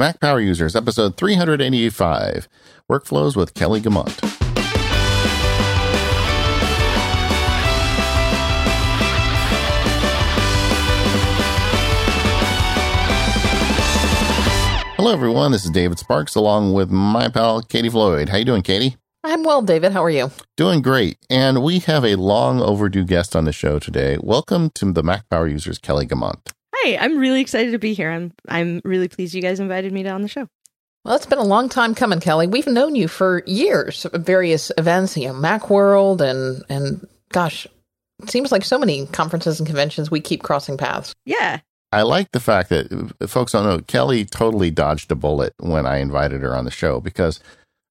Mac Power Users, episode 385 Workflows with Kelly Guimont. Hello, everyone. This is David Sparks along with my pal Katie Floyd. How you doing, Katie? I'm well, David. How are you? Doing great. And we have a long overdue guest on the show today. Welcome to the Mac Power Users, Kelly Guimont. Hi, I'm really excited to be here. I'm I'm really pleased you guys invited me on the show. Well, it's been a long time coming, Kelly. We've known you for years, various events, you know, Macworld and and gosh, it seems like so many conferences and conventions we keep crossing paths. Yeah. I like the fact that folks don't know Kelly totally dodged a bullet when I invited her on the show because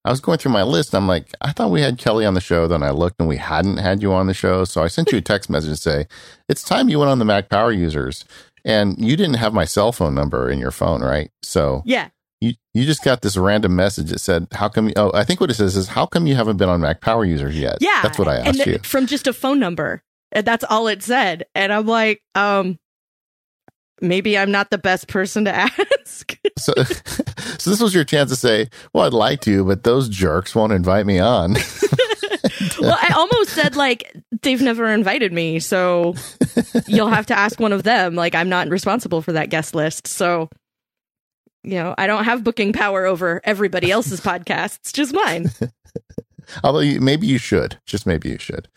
I was going through my list. I'm like, I thought we had Kelly on the show. Then I looked and we hadn't had you on the show. So I sent you a text message to say, it's time you went on the Mac Power Users. And you didn't have my cell phone number in your phone, right? So yeah, you you just got this random message that said, "How come?" You, oh, I think what it says is, "How come you haven't been on Mac Power Users yet?" Yeah, that's what I asked and you from just a phone number. And that's all it said, and I'm like, um, maybe I'm not the best person to ask. so, so this was your chance to say, "Well, I'd like to, but those jerks won't invite me on." well, I almost said like they've never invited me, so you'll have to ask one of them. Like I'm not responsible for that guest list, so you know I don't have booking power over everybody else's podcasts, just mine. Although you, maybe you should, just maybe you should.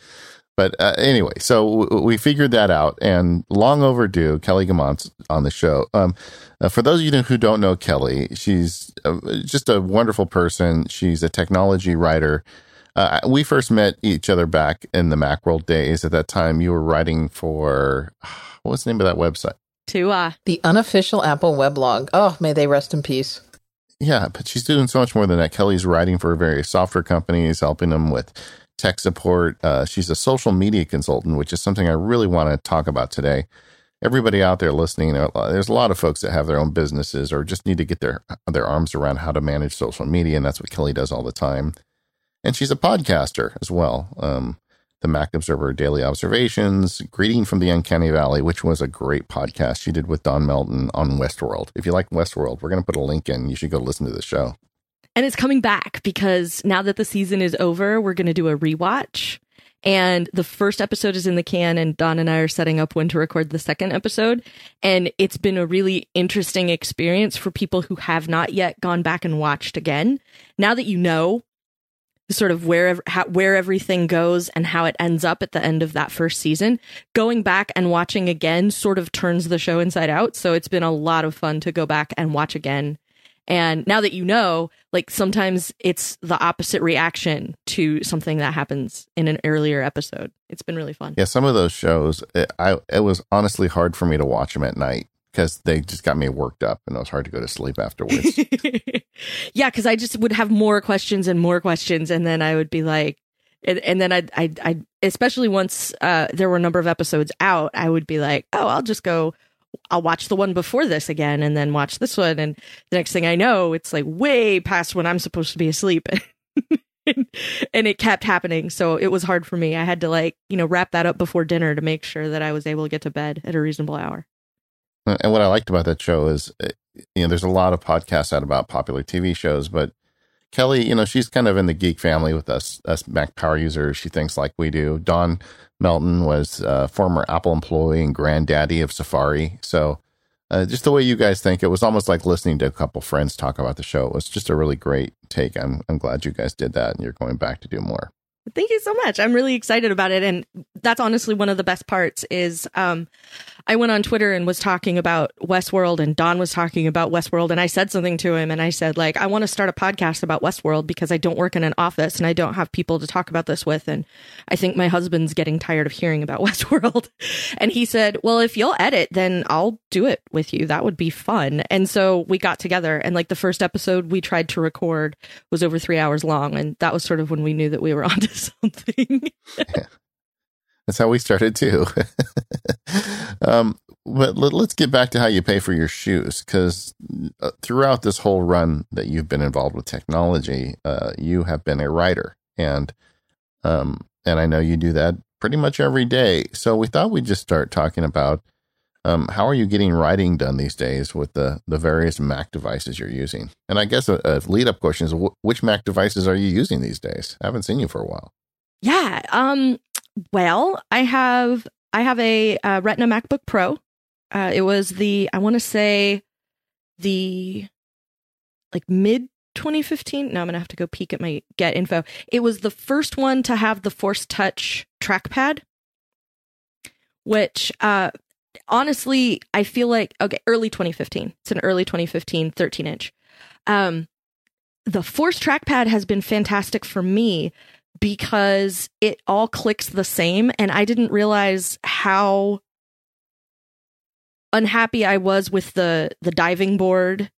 But uh, anyway, so w- we figured that out, and long overdue. Kelly Guimont's on the show. Um, uh, for those of you who don't know Kelly, she's uh, just a wonderful person. She's a technology writer uh, we first met each other back in the Macworld days. At that time, you were writing for what was the name of that website? TUAW. The unofficial Apple weblog. Oh, may they rest in peace. Yeah, but she's doing so much more than that. Kelly's writing for various software companies, helping them with tech support. Uh, she's a social media consultant, which is something I really want to talk about today. Everybody out there listening, there's a lot of folks that have their own businesses or just need to get their their arms around how to manage social media, and that's what Kelly does all the time and she's a podcaster as well. Um, the Mac Observer Daily Observations, Greeting from the Uncanny Valley, which was a great podcast she did with Don Melton on Westworld. If you like Westworld, we're going to put a link in. You should go listen to the show. And it's coming back because now that the season is over, we're going to do a rewatch. And the first episode is in the can, and Don and I are setting up when to record the second episode. And it's been a really interesting experience for people who have not yet gone back and watched again. Now that you know sort of where how, where everything goes and how it ends up at the end of that first season. Going back and watching again sort of turns the show inside out. So it's been a lot of fun to go back and watch again. And now that you know, like sometimes it's the opposite reaction to something that happens in an earlier episode. It's been really fun. Yeah, some of those shows, it, I it was honestly hard for me to watch them at night because they just got me worked up and it was hard to go to sleep afterwards. yeah, because I just would have more questions and more questions, and then I would be like, and, and then I, I, I, especially once uh, there were a number of episodes out, I would be like, oh, I'll just go. I'll watch the one before this again, and then watch this one, and the next thing I know, it's like way past when I'm supposed to be asleep. and it kept happening so it was hard for me i had to like you know wrap that up before dinner to make sure that i was able to get to bed at a reasonable hour and what I liked about that show is, uh, you know, there's a lot of podcasts out about popular TV shows, but Kelly, you know, she's kind of in the geek family with us, us Mac power users. She thinks like we do. Don Melton was a former Apple employee and granddaddy of Safari. So, uh, just the way you guys think, it was almost like listening to a couple friends talk about the show. It was just a really great take. I'm, I'm glad you guys did that and you're going back to do more. Thank you so much. I'm really excited about it. And that's honestly one of the best parts is um, I went on Twitter and was talking about Westworld and Don was talking about Westworld and I said something to him and I said like I want to start a podcast about Westworld because I don't work in an office and I don't have people to talk about this with and I think my husband's getting tired of hearing about Westworld. and he said, "Well, if you'll edit, then I'll do it with you. That would be fun." And so we got together and like the first episode we tried to record was over 3 hours long and that was sort of when we knew that we were onto something. yeah. That's how we started too. um, but let, us get back to how you pay for your shoes, because uh, throughout this whole run that you've been involved with technology, uh, you have been a writer, and um, and I know you do that pretty much every day. So we thought we'd just start talking about Um, how are you getting writing done these days with the the various Mac devices you're using? And I guess a, a lead up question is, wh- which Mac devices are you using these days? I haven't seen you for a while. Yeah. Um. Well, I have I have a uh, Retina MacBook Pro. Uh, it was the I want to say the like mid 2015. No, I'm gonna have to go peek at my get info. It was the first one to have the Force Touch trackpad, which uh, honestly I feel like okay, early 2015. It's an early 2015 13 inch. Um, the Force trackpad has been fantastic for me because it all clicks the same and I didn't realize how unhappy I was with the the diving board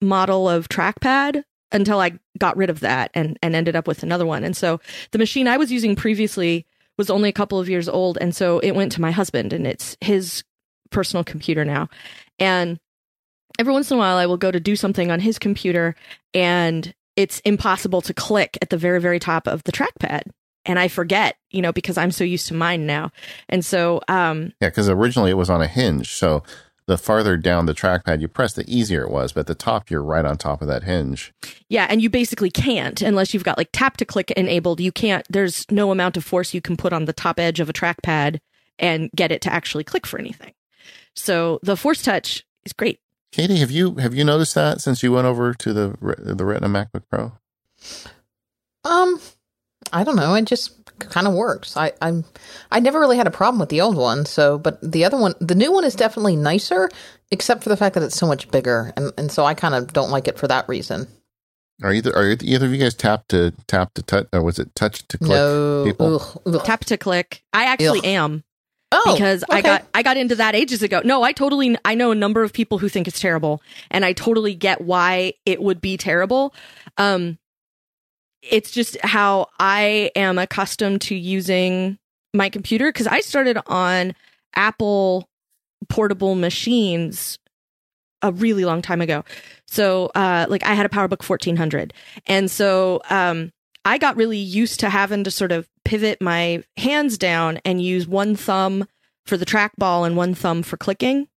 model of trackpad until I got rid of that and and ended up with another one. And so the machine I was using previously was only a couple of years old and so it went to my husband and it's his personal computer now. And every once in a while I will go to do something on his computer and it's impossible to click at the very very top of the trackpad and I forget, you know, because I'm so used to mine now. And so, um, Yeah, because originally it was on a hinge. So the farther down the trackpad you press, the easier it was. But at the top, you're right on top of that hinge. yeah, and you basically can't unless you've got like tap to click enabled. You can't, there's no amount of force you can put on the top edge of a trackpad and get it to actually click for anything. So the force touch is great. Katie, have you have you noticed that since you went over to the the Retina MacBook Pro? Um, I don't know. It just kind of works. I I'm I never really had a problem with the old one. So, but the other one, the new one is definitely nicer, except for the fact that it's so much bigger, and and so I kind of don't like it for that reason. Are either are either of you guys tap to tap to touch or was it touch to click? no, people? ugh, ugh. Tap to click. I actually Ugh. am oh, because I got I got into that ages ago. No, I totally I know a number of people who think it's terrible and I totally get why it would be terrible. Um it's just how I am accustomed to using my computer cuz I started on Apple portable machines a really long time ago. So uh like I had a PowerBook 1400 and so um I got really used to having to sort of pivot my hands down and use one thumb for the trackball and one thumb for clicking.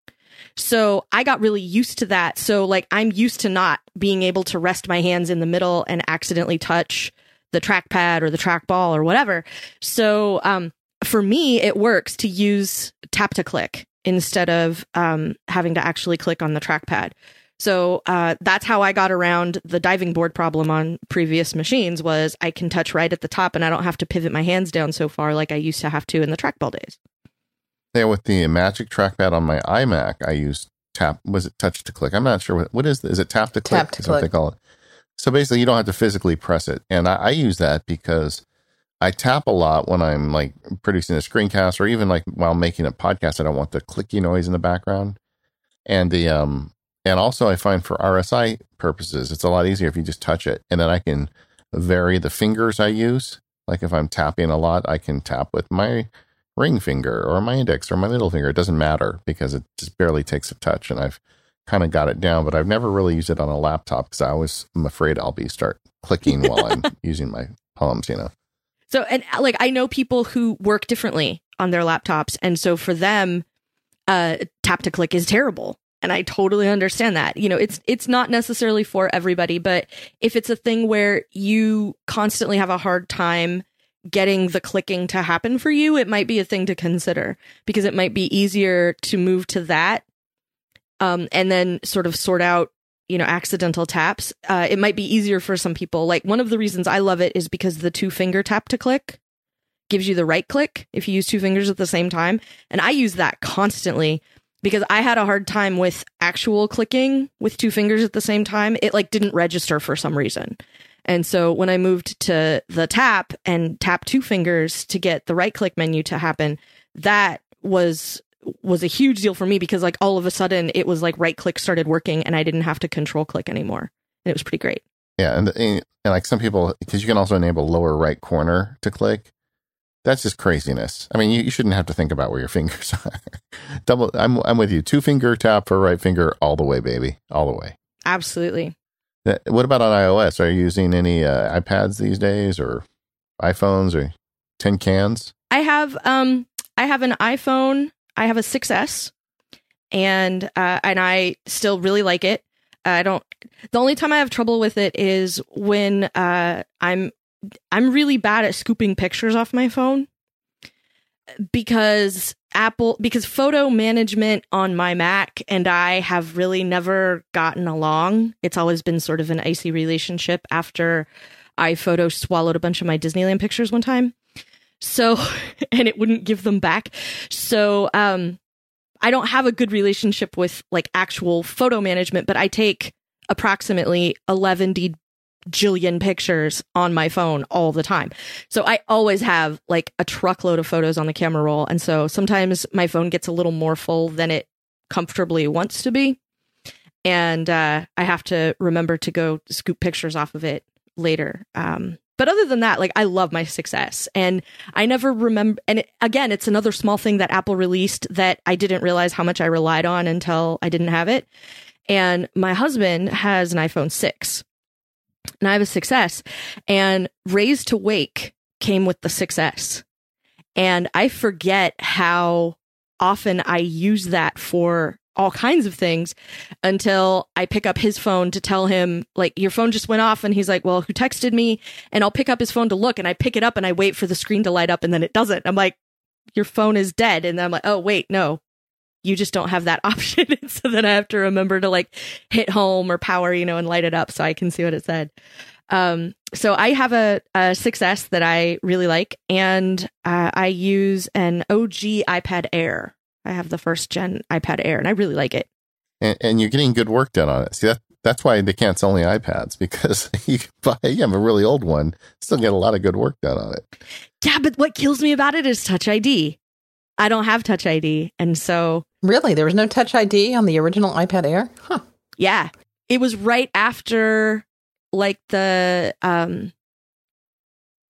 So I got really used to that. So like I'm used to not being able to rest my hands in the middle and accidentally touch the trackpad or the trackball or whatever. So um for me it works to use tap to click instead of um having to actually click on the trackpad. So uh, that's how I got around the diving board problem on previous machines. Was I can touch right at the top, and I don't have to pivot my hands down so far like I used to have to in the trackball days. Yeah, with the Magic Trackpad on my iMac, I use tap. Was it touch to click? I'm not sure what what is. Is it tap to click? Tap to is what they call it. So basically, you don't have to physically press it, and I, I use that because I tap a lot when I'm like producing a screencast or even like while making a podcast. I don't want the clicky noise in the background, and the um and also I find for RSI purposes, it's a lot easier if you just touch it, and then I can vary the fingers I use. Like if I'm tapping a lot, I can tap with my ring finger or my index or my middle finger. It doesn't matter because it just barely takes a touch, and I've kind of got it down. But I've never really used it on a laptop because I always am afraid I'll be start clicking while I'm using my palms. You know. So and uh, like I know people who work differently on their laptops, and so for them, uh, tap to click is terrible. And I totally understand that. You know, it's it's not necessarily for everybody, but if it's a thing where you constantly have a hard time getting the clicking to happen for you, it might be a thing to consider because it might be easier to move to that um, and then sort of sort out you know accidental taps. Uh, it might be easier for some people. Like one of the reasons i love it is because the two finger tap to click gives you the right click if you use two fingers at the same time. And i use that constantly because i had a hard time with actual clicking with two fingers at the same time it like didn't register for some reason and so when i moved to the tap and tap two fingers to get the right click menu to happen that was was a huge deal for me because like all of a sudden it was like right click started working and I didn't have to control click anymore. And it was pretty great. Yeah, and, and like some people, because you can also enable lower right corner to click. That's just craziness. I mean, you, you shouldn't have to think about where your fingers are. Double. I'm I'm with you. Two finger tap for right finger all the way, baby, all the way. Absolutely. What about on iOS? Are you using any uh, iPads these days or iPhones or tin cans? I have um I have an iPhone, I have a 6S and uh, and I still really like it. I don't. The only time I have trouble with it is when uh, I'm I'm really bad at scooping pictures off my phone because Apple because photo management on my Mac and I have really never gotten along. It's always been sort of an icy relationship after iPhoto swallowed a bunch of my Disneyland pictures one time. So and it wouldn't give them back. So um I don't have a good relationship with like actual photo management, but I take approximately 11 D jillion pictures on my phone all the time. So I always have like a truckload of photos on the camera roll. And so sometimes my phone gets a little more full than it comfortably wants to be. And uh, I have to remember to go scoop pictures off of it later. Um, but other than that, like I love my 6S and I never remember. And it, again, it's another small thing that Apple released that I didn't realize how much I relied on until I didn't have it. And my husband has an iPhone 6 and I have a 6S and Raised to Wake came with the 6S. And I forget how often I use that for all kinds of things until I pick up his phone to tell him, like, your phone just went off. And he's like, well, who texted me? And I'll pick up his phone to look and I pick it up and I wait for the screen to light up and then it doesn't. I'm like, your phone is dead. And I'm like, oh, wait, no, you just don't have that option. so then I have to remember to like hit home or power, you know, and light it up so I can see what it said. Um, so I have a, a 6S that I really like, and uh, I use an OG iPad Air. I have the first gen iPad Air, and I really like it. And, and you're getting good work done on it. See that that's why they can't sell any iPads because you can buy you have a really old one, still get a lot of good work done on it. Yeah, but what kills me about it is Touch ID. I don't have Touch ID, and so Really? There was no Touch ID on the original iPad Air? Huh. yeah, it was right after like the um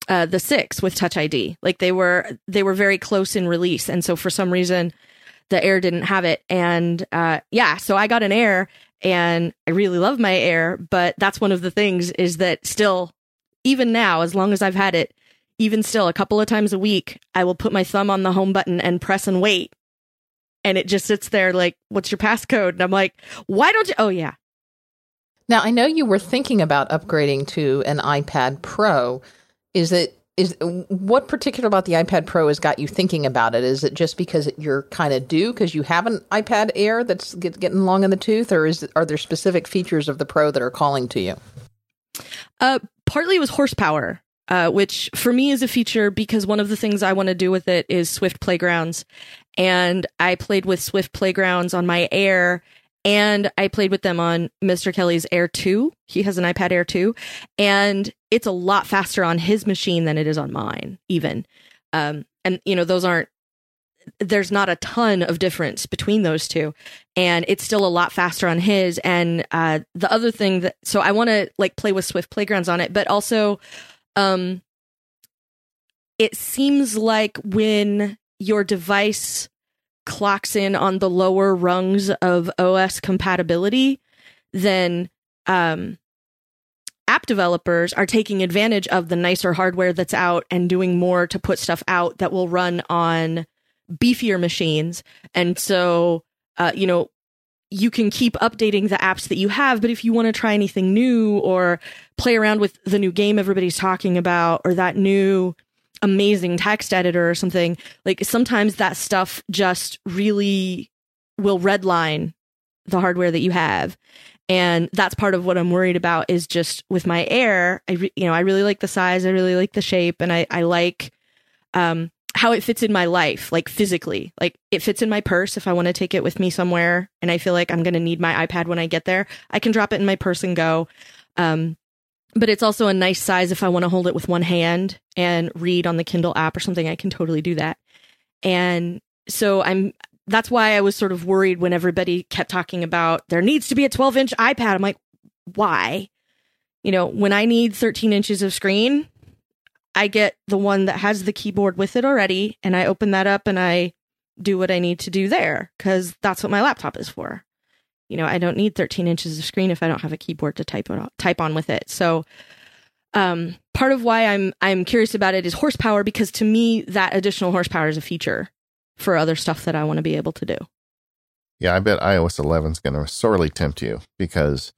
uh the 6 with Touch ID. Like they were they were very close in release and so for some reason the Air didn't have it and uh yeah, so I got an Air and I really love my Air, but that's one of the things is that still even now as long as I've had it even still a couple of times a week I will put my thumb on the home button and press and wait and it just sits there like what's your passcode and i'm like why don't you oh yeah Now, I know you were thinking about upgrading to an iPad Pro. Is it is what particular about the iPad Pro has got you thinking about it? Is it just because you're kind of due because you have an iPad Air that's get, getting long in the tooth, or is are there specific features of the Pro that are calling to you? uh partly it was horsepower uh, which for me is a feature because one of the things I want to do with it is Swift Playgrounds. And I played with Swift Playgrounds on my Air and I played with them on Mr. Kelly's Air 2. He has an iPad Air 2 and it's a lot faster on his machine than it is on mine even. Um, and you know, those aren't there's not a ton of difference between those two and it's still a lot faster on his and uh the other thing that so I want to like play with Swift Playgrounds on it but also um it seems like when your device clocks in on the lower rungs of OS compatibility, then um, app developers are taking advantage of the nicer hardware that's out and doing more to put stuff out that will run on beefier machines. And so, uh, you know, you can keep updating the apps that you have, but if you want to try anything new or play around with the new game everybody's talking about or that new amazing text editor or something, like sometimes that stuff just really will redline the hardware that you have. And that's part of what I'm worried about is just with my air, I re- you know, I really like the size, I really like the shape and I I like um how it fits in my life, like physically. Like it fits in my purse if I want to take it with me somewhere and I feel like I'm going to need my iPad when I get there. I can drop it in my purse and go. Um, but it's also a nice size if I want to hold it with one hand and read on the Kindle app or something. I can totally do that. And so I'm, that's why I was sort of worried when everybody kept talking about there needs to be a 12 inch iPad. I'm like, why? You know, when I need 13 inches of screen, I get the one that has the keyboard with it already, and I open that up and I do what I need to do there because that's what my laptop is for. You know, I don't need 13 inches of screen if I don't have a keyboard to type on, type on with it. So, um, part of why I'm I'm curious about it is horsepower because to me that additional horsepower is a feature for other stuff that I want to be able to do. Yeah, I bet iOS 11 is going to sorely tempt you because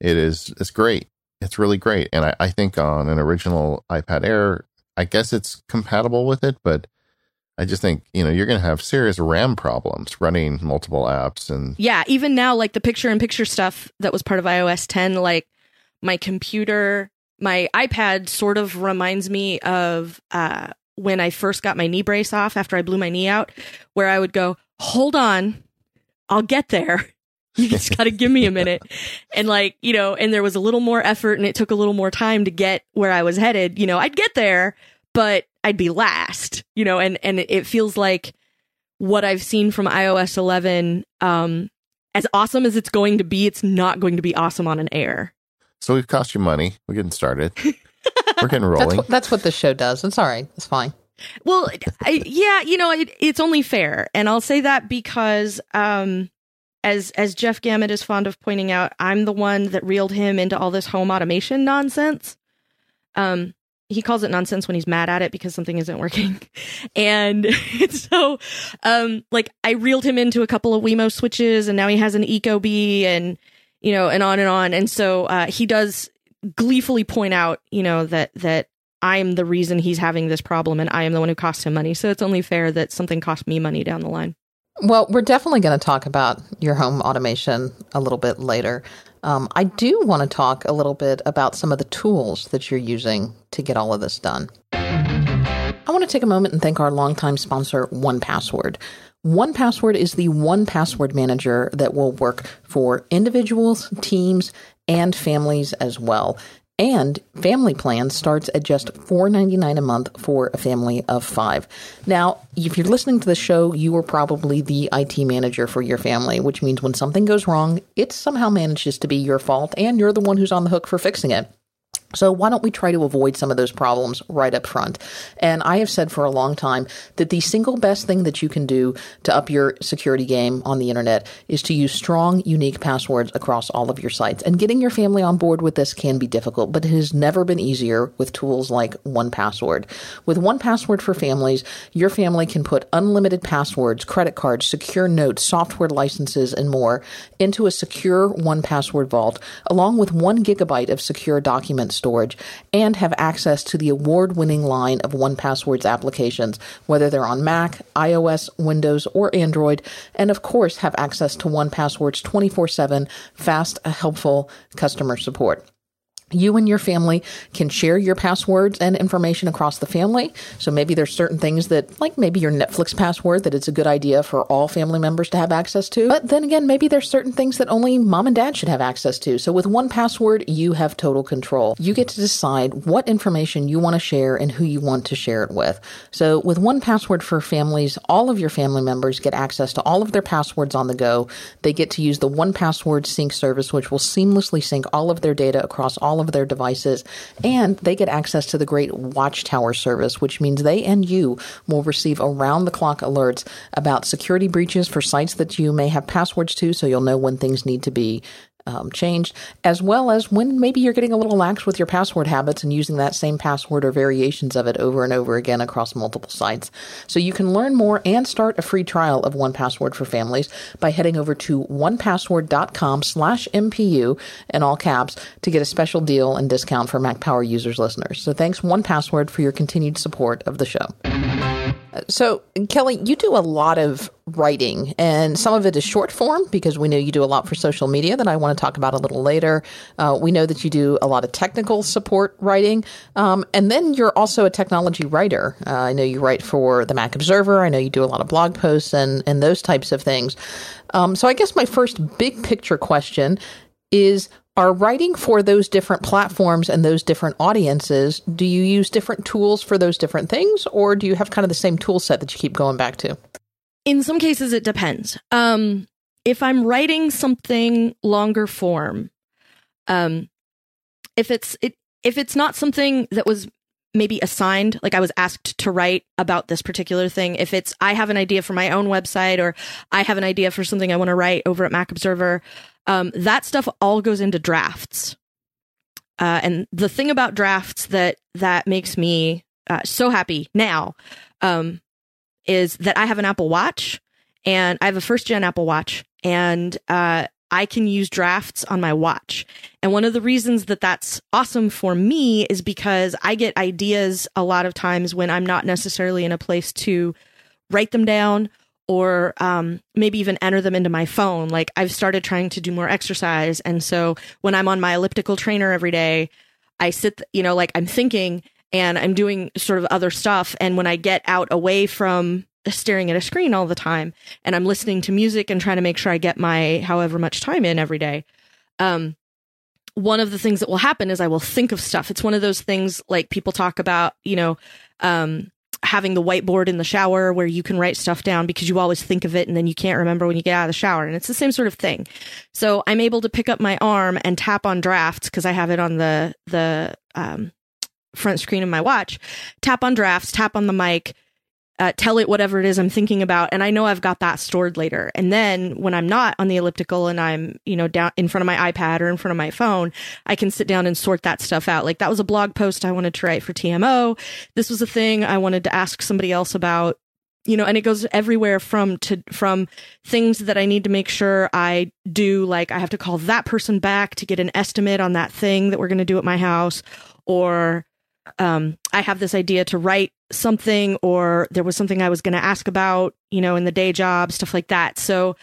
it is it's great. It's really great, and I, I think on an original iPad Air, I guess it's compatible with it, but I just think you know you're going to have serious RAM problems running multiple apps and yeah, even now, like the picture in picture stuff that was part of iOS 10, like my computer, my iPad sort of reminds me of uh, when I first got my knee brace off after I blew my knee out, where I would go, hold on, I'll get there. You just got to give me a minute. And like, you know, and there was a little more effort and it took a little more time to get where I was headed. You know, I'd get there, but I'd be last, you know, and, and it feels like what I've seen from iOS 11, um, as awesome as it's going to be, it's not going to be awesome on an air. So we've cost you money. We're getting started. We're getting rolling. That's what, that's what this show does. It's all right. It's fine. Well, I, yeah, you know, it, it's only fair, and I'll say that because, um, as as Jeff Gamet is fond of pointing out, I'm the one that reeled him into all this home automation nonsense. Um, he calls it nonsense when he's mad at it because something isn't working, and so, um, like I reeled him into a couple of Wemo switches, and now he has an Ecobee, and you know, and on and on, and so uh, he does gleefully point out, you know, that that I'm the reason he's having this problem and I am the one who cost him money. So it's only fair that something cost me money down the line. Well, we're definitely going to talk about your home automation a little bit later. Um, I do want to talk a little bit about some of the tools that you're using to get all of this done. I want to take a moment and thank our longtime sponsor, 1Password. 1Password is the one password manager that will work for individuals, teams, and families as well. And family plan starts at just $4.99 a month for a family of five. Now, if you're listening to the show, you are probably the IT manager for your family, which means when something goes wrong, it somehow manages to be your fault and you're the one who's on the hook for fixing it. So why don't we try to avoid some of those problems right up front? And I have said for a long time that the single best thing that you can do to up your security game on the internet is to use strong, unique passwords across all of your sites. And getting your family on board with this can be difficult, but it has never been easier with tools like 1Password. With 1Password for families, your family can put unlimited passwords, credit cards, secure notes, software licenses, and more into a secure 1Password vault, along with one gigabyte of secure documents storage and have access to the award winning line of 1Password's applications, whether they're on Mac, iOS, Windows, or Android, and of course have access to 1Password's 24 7 fast, helpful customer support. You and your family can share your passwords and information across the family. So maybe there's certain things that, like maybe your Netflix password, that it's a good idea for all family members to have access to. But then again, maybe there's certain things that only mom and dad should have access to. So with 1Password, you have total control. You get to decide what information you want to share and who you want to share it with. So with 1Password for families, all of your family members get access to all of their passwords on the go. They get to use the 1Password sync service, which will seamlessly sync all of their data across all of their devices, and they get access to the great Watchtower service, which means they and you will receive around the clock alerts about security breaches for sites that you may have passwords to, so you'll know when things need to be um, changed, as well as when maybe you're getting a little lax with your password habits and using that same password or variations of it over and over again across multiple sites. So you can learn more and start a free trial of 1Password for families by heading over to onepassword.com slash MPU in all caps to get a special deal and discount for Mac Power users listeners. So thanks 1Password for your continued support of the show. So, Kelly, you do a lot of writing, and some of it is short form because we know you do a lot for social media that I want to talk about a little later. Uh, we know that you do a lot of technical support writing, um, and then you're also a technology writer. Uh, I know you write for the Mac Observer. I know you do a lot of blog posts and and those types of things. Um, so, I guess my first big picture question is are writing for those different platforms and those different audiences, do you use different tools for those different things, or do you have kind of the same tool set that you keep going back to? In some cases, it depends. Um, if I'm writing something longer form, um, if it's it, if it's not something that was maybe assigned, like I was asked to write about this particular thing, if it's I have an idea for my own website or I have an idea for something I want to write over at Mac Observer, um, that stuff all goes into drafts. Uh, and the thing about drafts that that makes me uh, so happy now um, is that I have an Apple Watch and I have a first gen Apple Watch and uh, I can use drafts on my watch. And one of the reasons that that's awesome for me is because I get ideas a lot of times when I'm not necessarily in a place to write them down or um, maybe even enter them into my phone. Like I've started trying to do more exercise. And so when I'm on my elliptical trainer every day, I sit, you know, like I'm thinking and I'm doing sort of other stuff. And when I get out away from staring at a screen all the time and I'm listening to music and trying to make sure I get my however much time in every day, um, one of the things that will happen is I will think of stuff. It's one of those things like people talk about, you know, um, having the whiteboard in the shower where you can write stuff down because you always think of it and then you can't remember when you get out of the shower. And it's the same sort of thing. So I'm able to pick up my arm and tap on drafts because I have it on the, the, um, front screen of my watch, tap on drafts, tap on the mic, uh, tell it whatever it is I'm thinking about. And I know I've got that stored later. And then when I'm not on the elliptical and I'm, you know, down in front of my iPad or in front of my phone, I can sit down and sort that stuff out. Like that was a blog post I wanted to write for TMO. This was a thing I wanted to ask somebody else about you know and it goes everywhere from to from things that i need to make sure i do like i have to call that person back to get an estimate on that thing that we're going to do at my house or um, I have this idea to write something, or there was something I was going to ask about, you know, in the day job, stuff like that. So,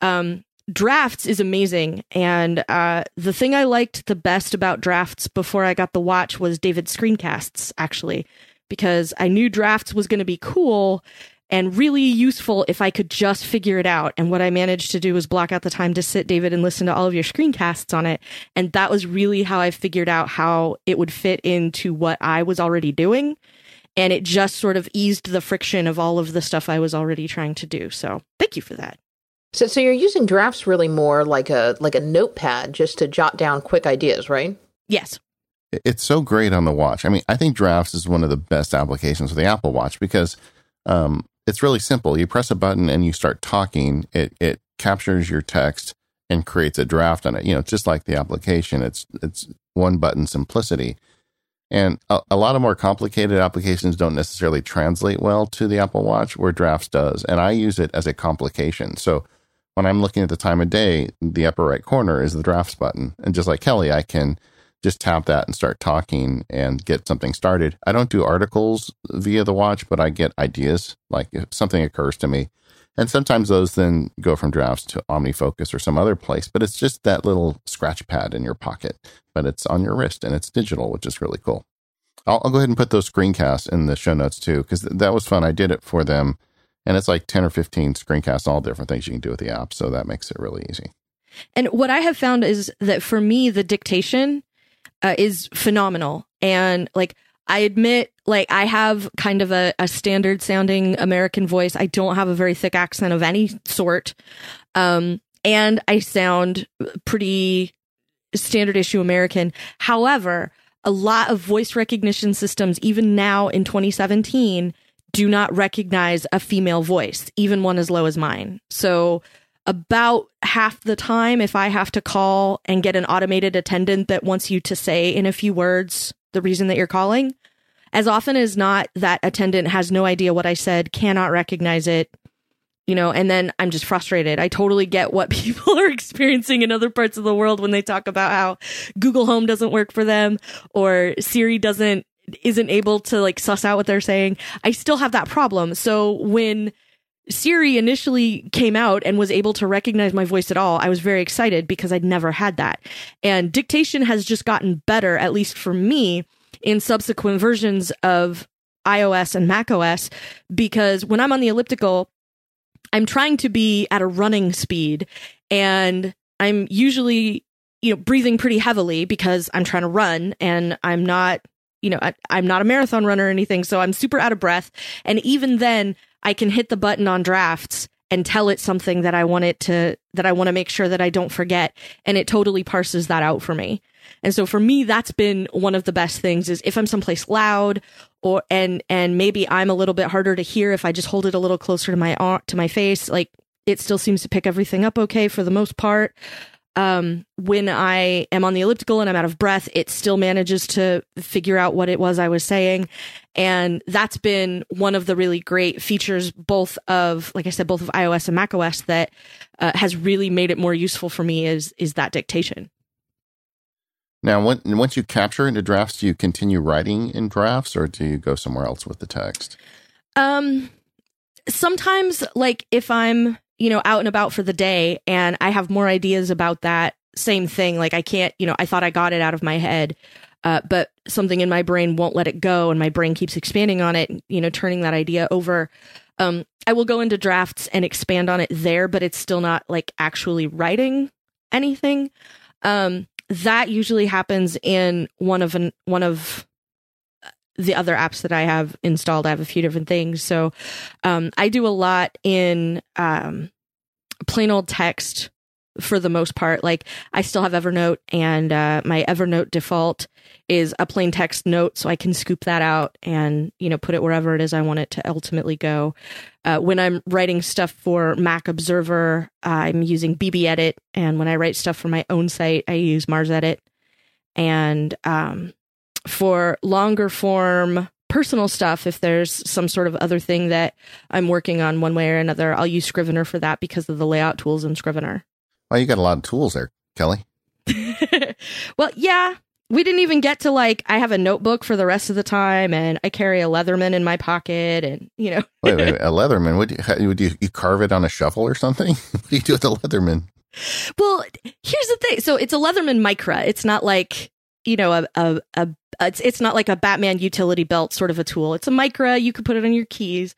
um, drafts is amazing. And uh, the thing I liked the best about drafts before I got the watch was David's screencasts, actually, because I knew drafts was going to be cool and really useful if I could just figure it out. And what I managed to do was block out the time to sit, David, and listen to all of your screencasts on it. And that was really how I figured out how it would fit into what I was already doing. And it just sort of eased the friction of all of the stuff I was already trying to do. So thank you for that. So, so you're using drafts really more like a like a notepad just to jot down quick ideas, right? Yes. It's so great on the watch. I mean, I think drafts is one of the best applications for the Apple Watch because um, it's really simple. You press a button and you start talking. It it captures your text and creates a draft on it. You know, just like the application. It's it's one button simplicity. And a, a, lot of more complicated applications don't necessarily translate well to the Apple Watch, where Drafts does. And I use it as a complication. So when I'm looking at the time of day, the upper right corner is the Drafts button. And just like Kelly, I can just tap that and start talking and get something started. I don't do articles via the watch, but I get ideas. Like if something occurs to me. And sometimes those then go from drafts to OmniFocus or some other place. But it's just that little scratch pad in your pocket, but it's on your wrist and it's digital, which is really cool. I'll, I'll go ahead and put those screencasts in the show notes too, because th- that was fun. I did it for them. And it's like 10 or 15 screencasts, all different things you can do with the app. So that makes it really easy. And what I have found is that for me, the dictation uh, is phenomenal. And like, I admit, like, I have kind of a, a, standard sounding American voice. I don't have a very thick accent of any sort. Um, and I sound pretty standard issue American. However, a lot of voice recognition systems, even now in 2017, do not recognize a female voice, even one as low as mine. So about half the time if I have to call and get an automated attendant that wants you to say in a few words the reason that you're calling. As often as not, that attendant has no idea what I said, cannot recognize it, you know, and then I'm just frustrated. I totally get what people are experiencing in other parts of the world when they talk about how Google Home doesn't work for them or Siri doesn't isn't able to like suss out what they're saying. I still have that problem. So when Siri initially came out and was able to recognize my voice at all, I was very excited because I'd never had that. And dictation has just gotten better, at least for me, in subsequent versions of iOS and macOS, because when I'm on the elliptical, I'm trying to be at a running speed and I'm usually, you know, breathing pretty heavily because I'm trying to run and I'm not, you know, I, am not a marathon runner or anything. So I'm super out of breath. And even then, I can hit the button on drafts and tell it something that I want it to, that I want to make sure that I don't forget. And it totally parses that out for me. And so for me, that's been one of the best things is if I'm someplace loud or, and, and maybe I'm a little bit harder to hear if I just hold it a little closer to my, to my face, like it still seems to pick everything up okay for the most part. Um, when I am on the elliptical and I'm out of breath, it still manages to figure out what it was I was saying. And that's been one of the really great features, both of, like I said, both of iOS and macOS that uh, has really made it more useful for me is, is that dictation. Now, when, once you capture into drafts, do you continue writing in drafts or do you go somewhere else with the text? Um, sometimes, like if I'm you know, out and about for the day and I have more ideas about that same thing. Like I can't, you know, I thought I got it out of my head, uh, but something in my brain won't let it go and my brain keeps expanding on it, you know, turning that idea over. Um, I will go into drafts and expand on it there, but it's still not like actually writing anything. Um, that usually happens in one of an, one of the other apps that I have installed. I have a few different things. So um, I do a lot in um, plain old text for the most part. Like I still have Evernote, and uh, my Evernote default is a plain text note, so I can scoop that out and you know put it wherever it is I want it to ultimately go. Uh, when I'm writing stuff for Mac Observer, I'm using BBEdit, and when I write stuff for my own site, I use MarsEdit, And um, for longer form personal stuff, if there's some sort of other thing that I'm working on one way or another, I'll use Scrivener for that because of the layout tools in Scrivener. Well, you got a lot of tools there, Kelly. well, yeah. We didn't even get to like I have a notebook for the rest of the time, and I carry a Leatherman in my pocket, and you know. wait, wait, wait, a Leatherman? Would you, would you you carve it on a shovel or something? what do you do with a Leatherman? Well, here's the thing. So it's a Leatherman Micra. It's not like you know a, a, a it's it's not like a Batman utility belt sort of a tool. It's a micra. You could put it on your keys.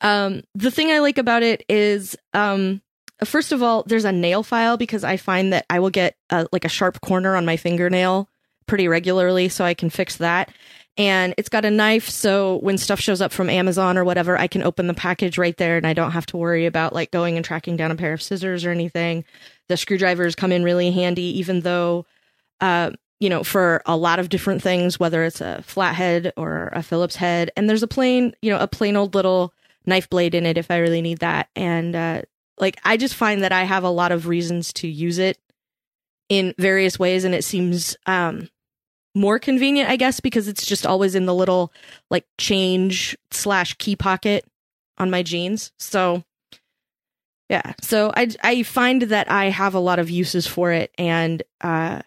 Um, the thing I like about it is, um, first of all, there's a nail file because I find that I will get a, like a sharp corner on my fingernail pretty regularly, so I can fix that. And it's got a knife, so when stuff shows up from Amazon or whatever, I can open the package right there, and I don't have to worry about like going and tracking down a pair of scissors or anything. The screwdrivers come in really handy, even though uh, you know, for a lot of different things, whether it's a flathead or a Phillips head. And there's a plain, you know, a plain old little knife blade in it if I really need that. And uh, like, I just find that I have a lot of reasons to use it in various ways. And it seems um, more convenient, I guess, because it's just always in the little like change slash key pocket on my jeans. So, yeah. So I, I find that I have a lot of uses for it. And, uh,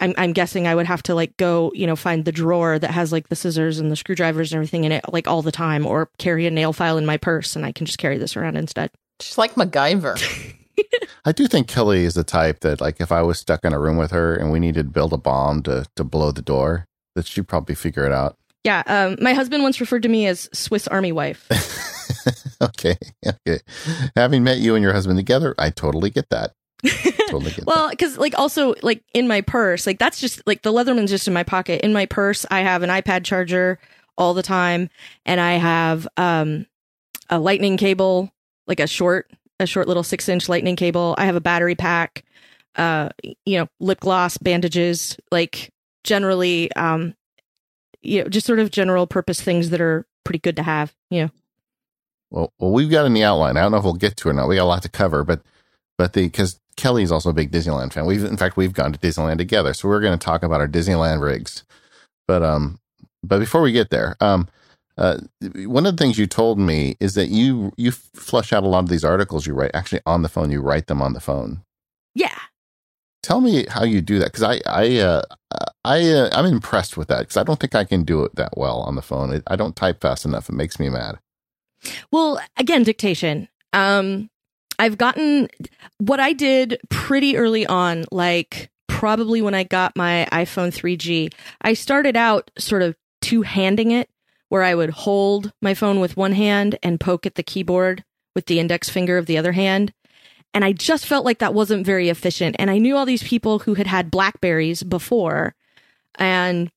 I'm I'm guessing I would have to like go, you know, find the drawer that has like the scissors and the screwdrivers and everything in it like all the time or carry a nail file in my purse and I can just carry this around instead. Just like MacGyver. I do think Kelly is the type that like if I was stuck in a room with her and we needed to build a bomb to to blow the door, that she'd probably figure it out. Yeah, um, my husband once referred to me as Swiss Army wife. okay, okay. Having met you and your husband together, I totally get that. totally well, because like also like in my purse, like that's just like the Leatherman's just in my pocket. In my purse, I have an iPad charger all the time, and I have um a lightning cable, like a short, a short little six inch lightning cable. I have a battery pack, uh, you know, lip gloss, bandages, like generally, um, you know, just sort of general purpose things that are pretty good to have. You know. Well, well, we've got in the outline. I don't know if we'll get to it or not. We got a lot to cover, but but the because Kelly's also a big Disneyland fan. We've in fact we've gone to Disneyland together, so we're going to talk about our Disneyland rigs. But um, but before we get there, um, uh, one of the things you told me is that you you flush out a lot of these articles you write actually on the phone. You write them on the phone. Yeah. Tell me how you do that because I I uh, I uh, I'm impressed with that because I don't think I can do it that well on the phone. I don't type fast enough. It makes me mad. Well, again, dictation. Um, I've gotten what I did pretty early on, like probably when I got my iPhone 3G. I started out sort of two handing it, where I would hold my phone with one hand and poke at the keyboard with the index finger of the other hand. And I just felt like that wasn't very efficient. And I knew all these people who had had Blackberries before, and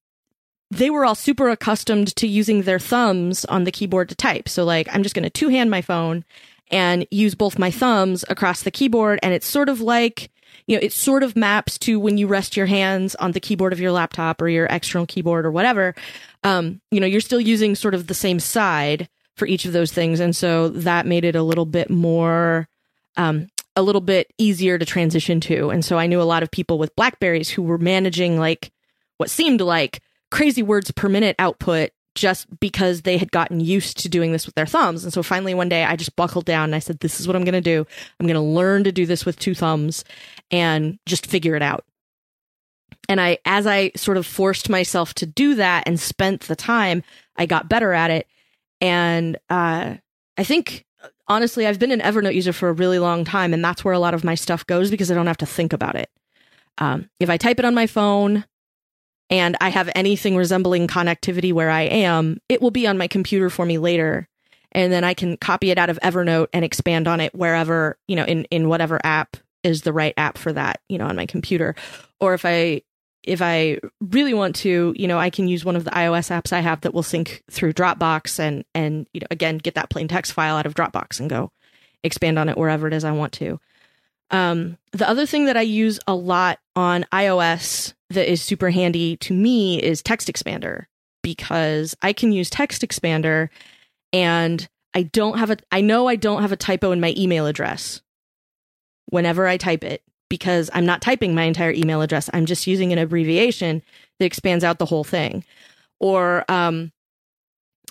they were all super accustomed to using their thumbs on the keyboard to type. So, like, I'm just going to two hand my phone and use both my thumbs across the keyboard. And it's sort of like, you know, it sort of maps to when you rest your hands on the keyboard of your laptop or your external keyboard or whatever. Um, you know, you're still using sort of the same side for each of those things. And so that made it a little bit more, um, a little bit easier to transition to. And so I knew a lot of people with Blackberries who were managing like what seemed like crazy words per minute output just because they had gotten used to doing this with their thumbs. And so finally one day I just buckled down and I said, this is what I'm going to do. I'm going to learn to do this with two thumbs and just figure it out. And I, as I sort of forced myself to do that and spent the time, I got better at it. And, uh, I think honestly, I've been an Evernote user for a really long time, and that's where a lot of my stuff goes because I don't have to think about it. Um, if I type it on my phone and I have anything resembling connectivity where I am, it will be on my computer for me later. And then I can copy it out of Evernote and expand on it wherever, you know, in, in whatever app is the right app for that, you know, on my computer. Or if I if I really want to, you know, I can use one of the iOS apps I have that will sync through Dropbox and and you know again get that plain text file out of Dropbox and go expand on it wherever it is I want to. Um, the other thing that I use a lot on iOS that is super handy to me is Text Expander because I can use Text Expander and I don't have a I know I don't have a typo in my email address whenever I type it because I'm not typing my entire email address. I'm just using an abbreviation that expands out the whole thing. Or um,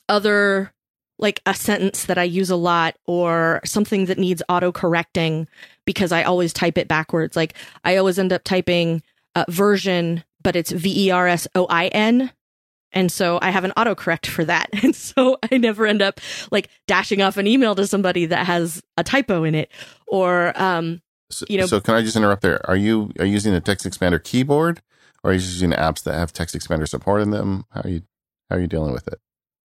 other, like a sentence that I use a lot, or something that needs auto correcting because I always type it backwards. Like I always end up typing uh, version, but it's V E R S O I N. And so I have an autocorrect for that. And so I never end up like dashing off an email to somebody that has a typo in it. Or um, so, you know, so can I just interrupt there? Are you are you using the text expander keyboard, or are you using apps that have text expander support in them? How are you how are you dealing with it?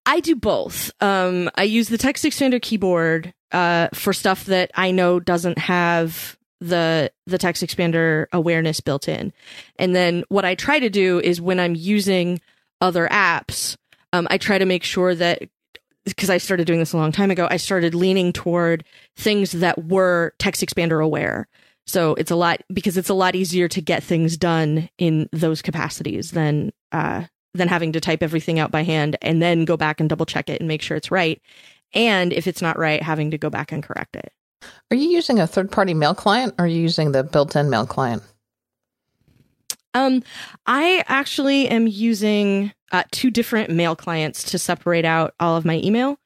I do both. Um, I use the text expander keyboard uh, for stuff that I know doesn't have the the text expander awareness built in, and then what I try to do is when I'm using other apps, um, I try to make sure that because I started doing this a long time ago, I started leaning toward things that were text expander aware. So it's a lot because it's a lot easier to get things done in those capacities than uh, than having to type everything out by hand and then go back and double check it and make sure it's right. And if it's not right, having to go back and correct it. Are you using a third party mail client or are you using the built in mail client? Um, I actually am using uh, two different mail clients to separate out all of my email.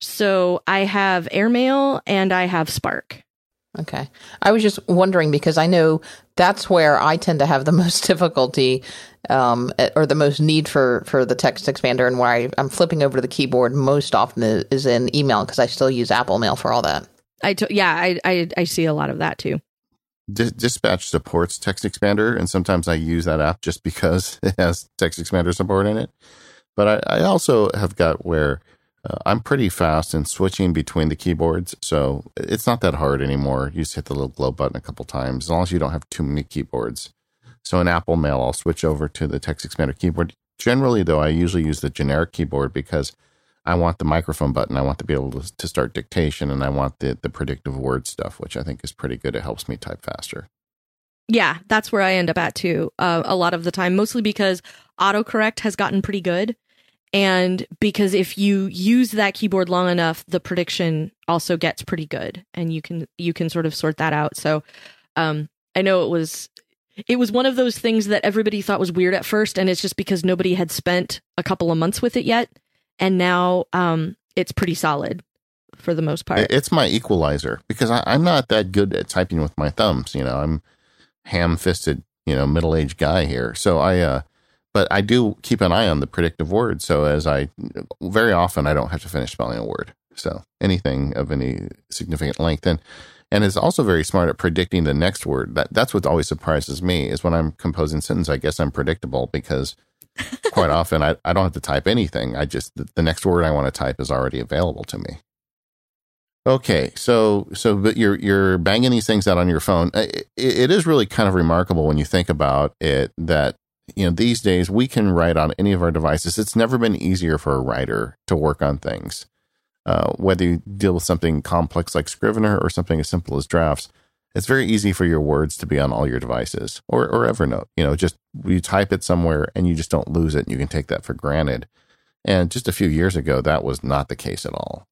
So I have Airmail and I have Spark. Okay. I was just wondering because I know that's where I tend to have the most difficulty um, eh, or the most need for, for the text expander and where I, am flipping over to the keyboard most often is in email because I still use Apple Mail for all that. I t- yeah, I, I, I see a lot of that too. Dispatch supports Text Expander, and sometimes I use that app just because it has Text Expander support in it. But I, I also have got where uh, I'm pretty fast in switching between the keyboards, so it's not that hard anymore. You just hit the little globe button a couple times, as long as you don't have too many keyboards. So in Apple Mail, I'll switch over to the Text Expander keyboard. Generally, though, I usually use the generic keyboard because I want the microphone button. I want to be able to, to start dictation and I want the, the predictive word stuff, which I think is pretty good. It helps me type faster. Yeah, that's where I end up at too. Uh, a lot of the time, mostly because autocorrect has gotten pretty good. And because if you use that keyboard long enough, the prediction also gets pretty good and you can, you can sort of sort that out. So, um, I know it was, it was one of those things that everybody thought was weird at first. And it's just because nobody had spent a couple of months with it yet and now um, it's pretty solid for the most part. It's my equalizer because I, am not that good at typing with my thumbs. You know, I'm ham-fisted, you know, middle-aged guy here. So I, uh, but I do keep an eye on the predictive word. So as I, very often, I don't have to finish spelling a word. So anything of any significant length, and and is also very smart at predicting the next word. That that's what always surprises me is when I'm composing sentence. I guess I'm predictable because quite often I, I don't have to type anything. I just, the, the next word I want to type is already available to me. Okay, so so but you're you're banging these things out on your phone. It, it is really kind of remarkable when you think about it that you know these days we can write on any of our devices. It's never been easier for a writer to work on things, uh, whether you deal with something complex like Scrivener or something as simple as drafts it's very easy for your words to be on all your devices or, or Evernote. You know, just you type it somewhere and you just don't lose it. And you can take that for granted. And just a few years ago, that was not the case at all.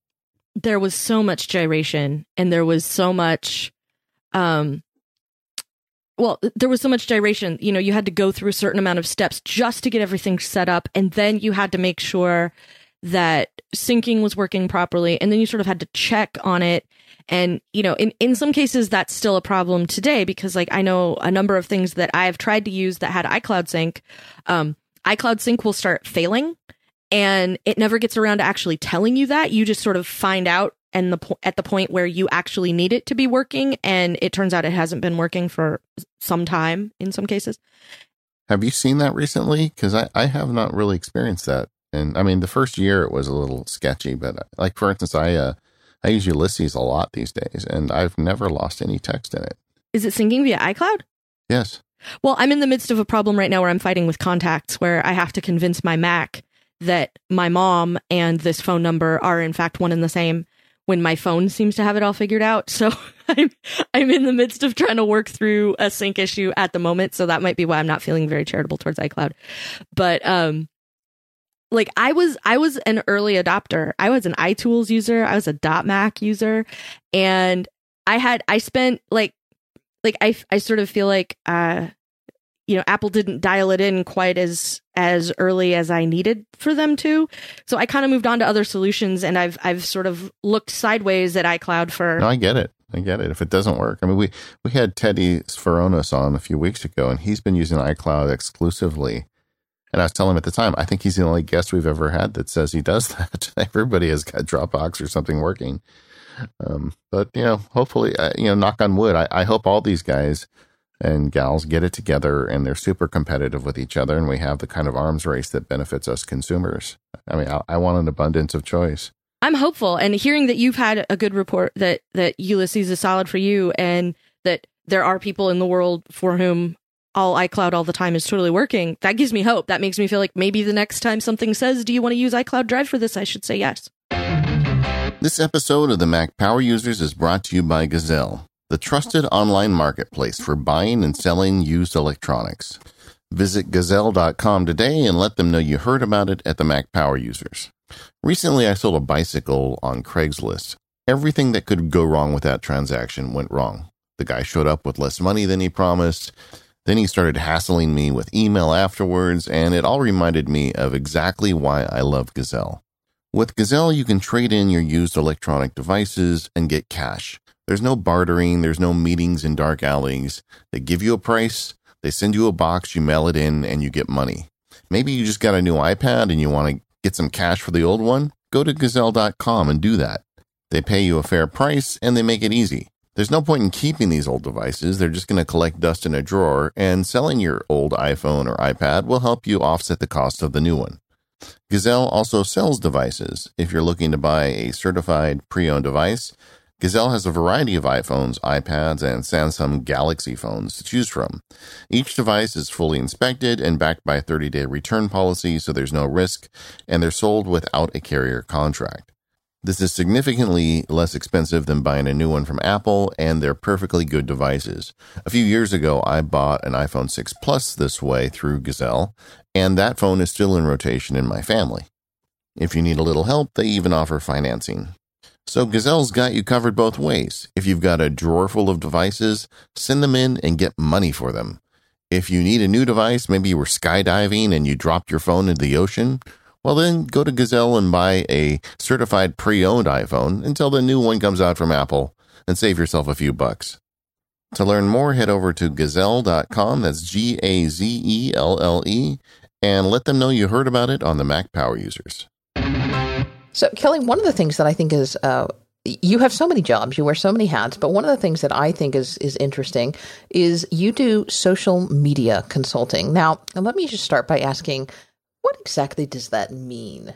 There was so much gyration and there was so much um, well, there was so much gyration. You know, you had to go through a certain amount of steps just to get everything set up. And then you had to make sure that syncing was working properly. And then you sort of had to check on it. And, you know, in, in some cases, that's still a problem today because, like, I know a number of things that I have tried to use that had iCloud Sync. Um, iCloud Sync will start failing and it never gets around to actually telling you that. You just sort of find out and the po- at the point where you actually need it to be working and it turns out it hasn't been working for some time in some cases have you seen that recently because I, I have not really experienced that and i mean the first year it was a little sketchy but uh, like for instance i uh i use ulysses a lot these days and i've never lost any text in it is it syncing via icloud yes well i'm in the midst of a problem right now where i'm fighting with contacts where i have to convince my mac that my mom and this phone number are in fact one and the same when my phone seems to have it all figured out. So I'm I'm in the midst of trying to work through a sync issue at the moment. So that might be why I'm not feeling very charitable towards iCloud. But um like I was I was an early adopter. I was an iTools user, I was a dot Mac user, and I had I spent like like I I sort of feel like uh you know apple didn't dial it in quite as as early as i needed for them to. So i kind of moved on to other solutions and i've i've sort of looked sideways at icloud for no i get it. I get it. If it doesn't work. I mean we we had Teddy Svoronos on a few weeks ago and he's been using icloud exclusively and I was telling him at the time, I think he's the only guest we've ever had that says he does that. Everybody has got Dropbox or something working. Um, but you know, hopefully, uh, you know, knock on wood. I, I hope all these guys and gals get it together and they're super competitive with each other and we have the kind of arms race that benefits us consumers. I mean, I, I want an abundance of choice. I'm hopeful and hearing that you've had a good report that that Ulysses is solid for you and that there are people in the world for whom all iCloud all the time is totally working. That gives me hope. That makes me feel like maybe the next time something says, "Do you want to use iCloud Drive for this?" I should say yes. This episode of the Mac Power Users is brought to you by Gazelle the trusted online marketplace for buying and selling used electronics. Visit gazelle.com today and let them know you heard about it at the Mac Power Users. Recently, I sold a bicycle on Craigslist. Everything that could go wrong with that transaction went wrong. The guy showed up with less money than he promised. Then he started hassling me with email afterwards, and it all reminded me of exactly why I love Gazelle. With Gazelle, you can trade in your used electronic devices and get cash. There's no bartering, there's no meetings in dark alleys. They give you a price, they send you a box, you mail it in, and you get money. Maybe you just got a new iPad and you want to get some cash for the old one? Go to gazelle.com and do that. They pay you a fair price and they make it easy. There's no point in keeping these old devices. They're just going to collect dust in a drawer, and selling your old iPhone or iPad will help you offset the cost of the new one. Gazelle also sells devices. If you're looking to buy a certified pre owned device, Gazelle has a variety of iPhones, iPads, and Samsung Galaxy phones to choose from. Each device is fully inspected and backed by a 30 day return policy, so there's no risk, and they're sold without a carrier contract. This is significantly less expensive than buying a new one from Apple, and they're perfectly good devices. A few years ago, I bought an iPhone 6 Plus this way through Gazelle, and that phone is still in rotation in my family. If you need a little help, they even offer financing. So Gazelle's got you covered both ways. If you've got a drawer full of devices, send them in and get money for them. If you need a new device, maybe you were skydiving and you dropped your phone into the ocean, well, then go to Gazelle and buy a certified pre owned iPhone until the new one comes out from Apple and save yourself a few bucks. To learn more, head over to gazelle.com, that's G A Z E L L E, and let them know you heard about it on the Mac Power Users. So, Kelly, one of the things that I think is uh, you have so many jobs, you wear so many hats, but one of the things that I think is is interesting is you do social media consulting. Now, let me just start by asking, what exactly does that mean?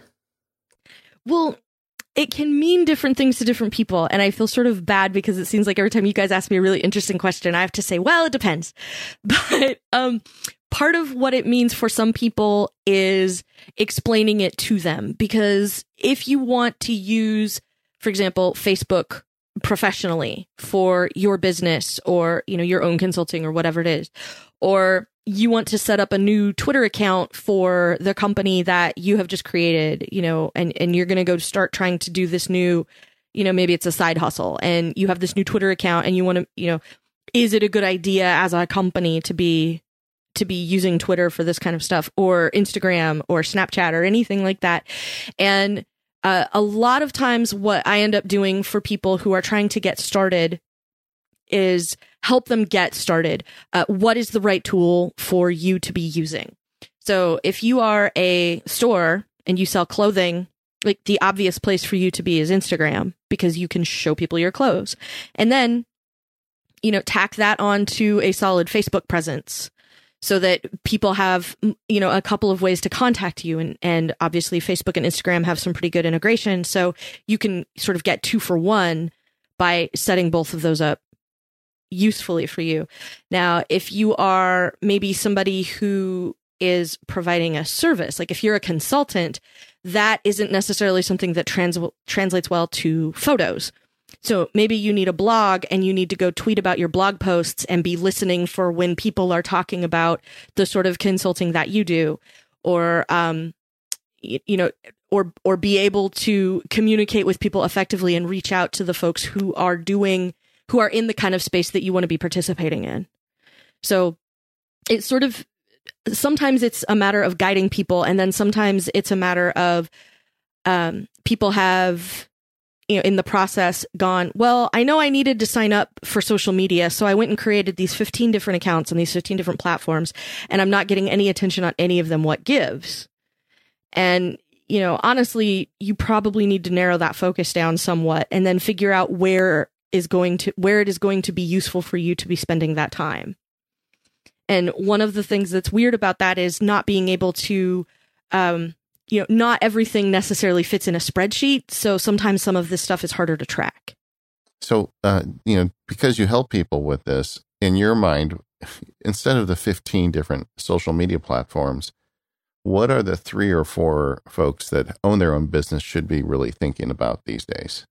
Well, it can mean different things to different people. And I feel sort of bad because it seems like every time you guys ask me a really interesting question, I have to say, well, it depends. But um, part of what it means for some people is explaining it to them because if you want to use for example facebook professionally for your business or you know your own consulting or whatever it is or you want to set up a new twitter account for the company that you have just created you know and and you're going to go start trying to do this new you know maybe it's a side hustle and you have this new twitter account and you want to you know is it a good idea as a company to be to be using Twitter for this kind of stuff or Instagram or Snapchat or anything like that. And uh, a lot of times, what I end up doing for people who are trying to get started is help them get started. Uh, what is the right tool for you to be using? So, if you are a store and you sell clothing, like the obvious place for you to be is Instagram because you can show people your clothes. And then, you know, tack that onto a solid Facebook presence so that people have you know a couple of ways to contact you and and obviously Facebook and Instagram have some pretty good integration so you can sort of get two for one by setting both of those up usefully for you. Now, if you are maybe somebody who is providing a service, like if you're a consultant, that isn't necessarily something that trans- translates well to photos. So maybe you need a blog and you need to go tweet about your blog posts and be listening for when people are talking about the sort of consulting that you do or um you, you know or or be able to communicate with people effectively and reach out to the folks who are doing who are in the kind of space that you want to be participating in. So it's sort of sometimes it's a matter of guiding people and then sometimes it's a matter of um, people have you know, in the process gone, well, I know I needed to sign up for social media. So I went and created these 15 different accounts on these 15 different platforms and I'm not getting any attention on any of them. What gives? And, you know, honestly, you probably need to narrow that focus down somewhat and then figure out where is going to, where it is going to be useful for you to be spending that time. And one of the things that's weird about that is not being able to, um, you know, not everything necessarily fits in a spreadsheet. So sometimes some of this stuff is harder to track. So, uh, you know, because you help people with this, in your mind, instead of the 15 different social media platforms, what are the three or four folks that own their own business should be really thinking about these days?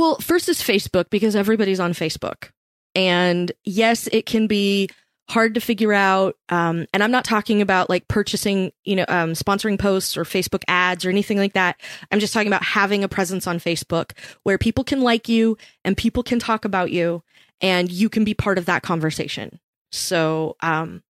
Well, first is Facebook because everybody's on Facebook. And yes, it can be hard to figure out. Um, and I'm not talking about like purchasing, you know, um, sponsoring posts or Facebook ads or anything like that. I'm just talking about having a presence on Facebook where people can like you and people can talk about you and you can be part of that conversation. So, um,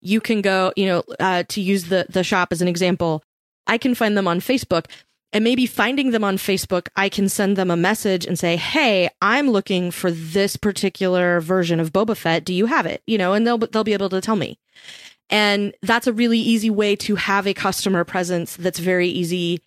you can go, you know, uh, to use the, the shop as an example. I can find them on Facebook and maybe finding them on Facebook, I can send them a message and say, "Hey, I'm looking for this particular version of Boba Fett. Do you have it?" You know, and they'll they'll be able to tell me. And that's a really easy way to have a customer presence that's very easy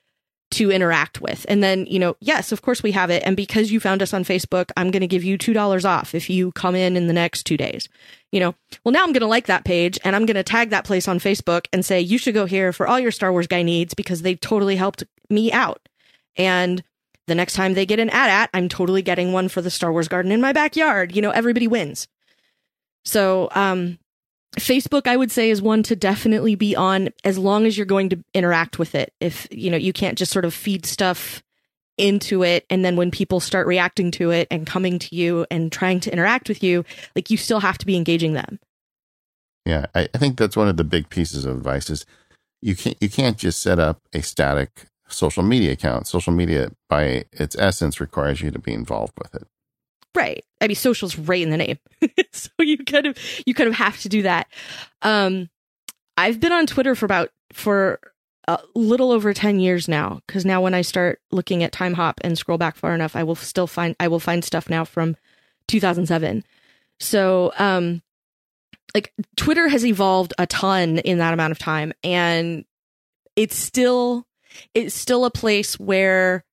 to interact with. And then, you know, yes, of course we have it. And because you found us on Facebook, I'm going to give you $2 off if you come in in the next two days. You know, well, now I'm going to like that page and I'm going to tag that place on Facebook and say, you should go here for all your Star Wars guy needs because they totally helped me out. And the next time they get an ad at, I'm totally getting one for the Star Wars garden in my backyard. You know, everybody wins. So, um, Facebook, I would say, is one to definitely be on as long as you're going to interact with it. If, you know, you can't just sort of feed stuff into it. And then when people start reacting to it and coming to you and trying to interact with you, like you still have to be engaging them. Yeah. I, I think that's one of the big pieces of advice is you can't, you can't just set up a static social media account. Social media, by its essence, requires you to be involved with it. Right. I mean, social's right in the name. so you kind of, you kind of have to do that. Um, I've been on Twitter for about, for a little over 10 years now. Cause now when I start looking at Timehop and scroll back far enough, I will still find, I will find stuff now from 2007. So, um, like Twitter has evolved a ton in that amount of time and it's still, it's still a place where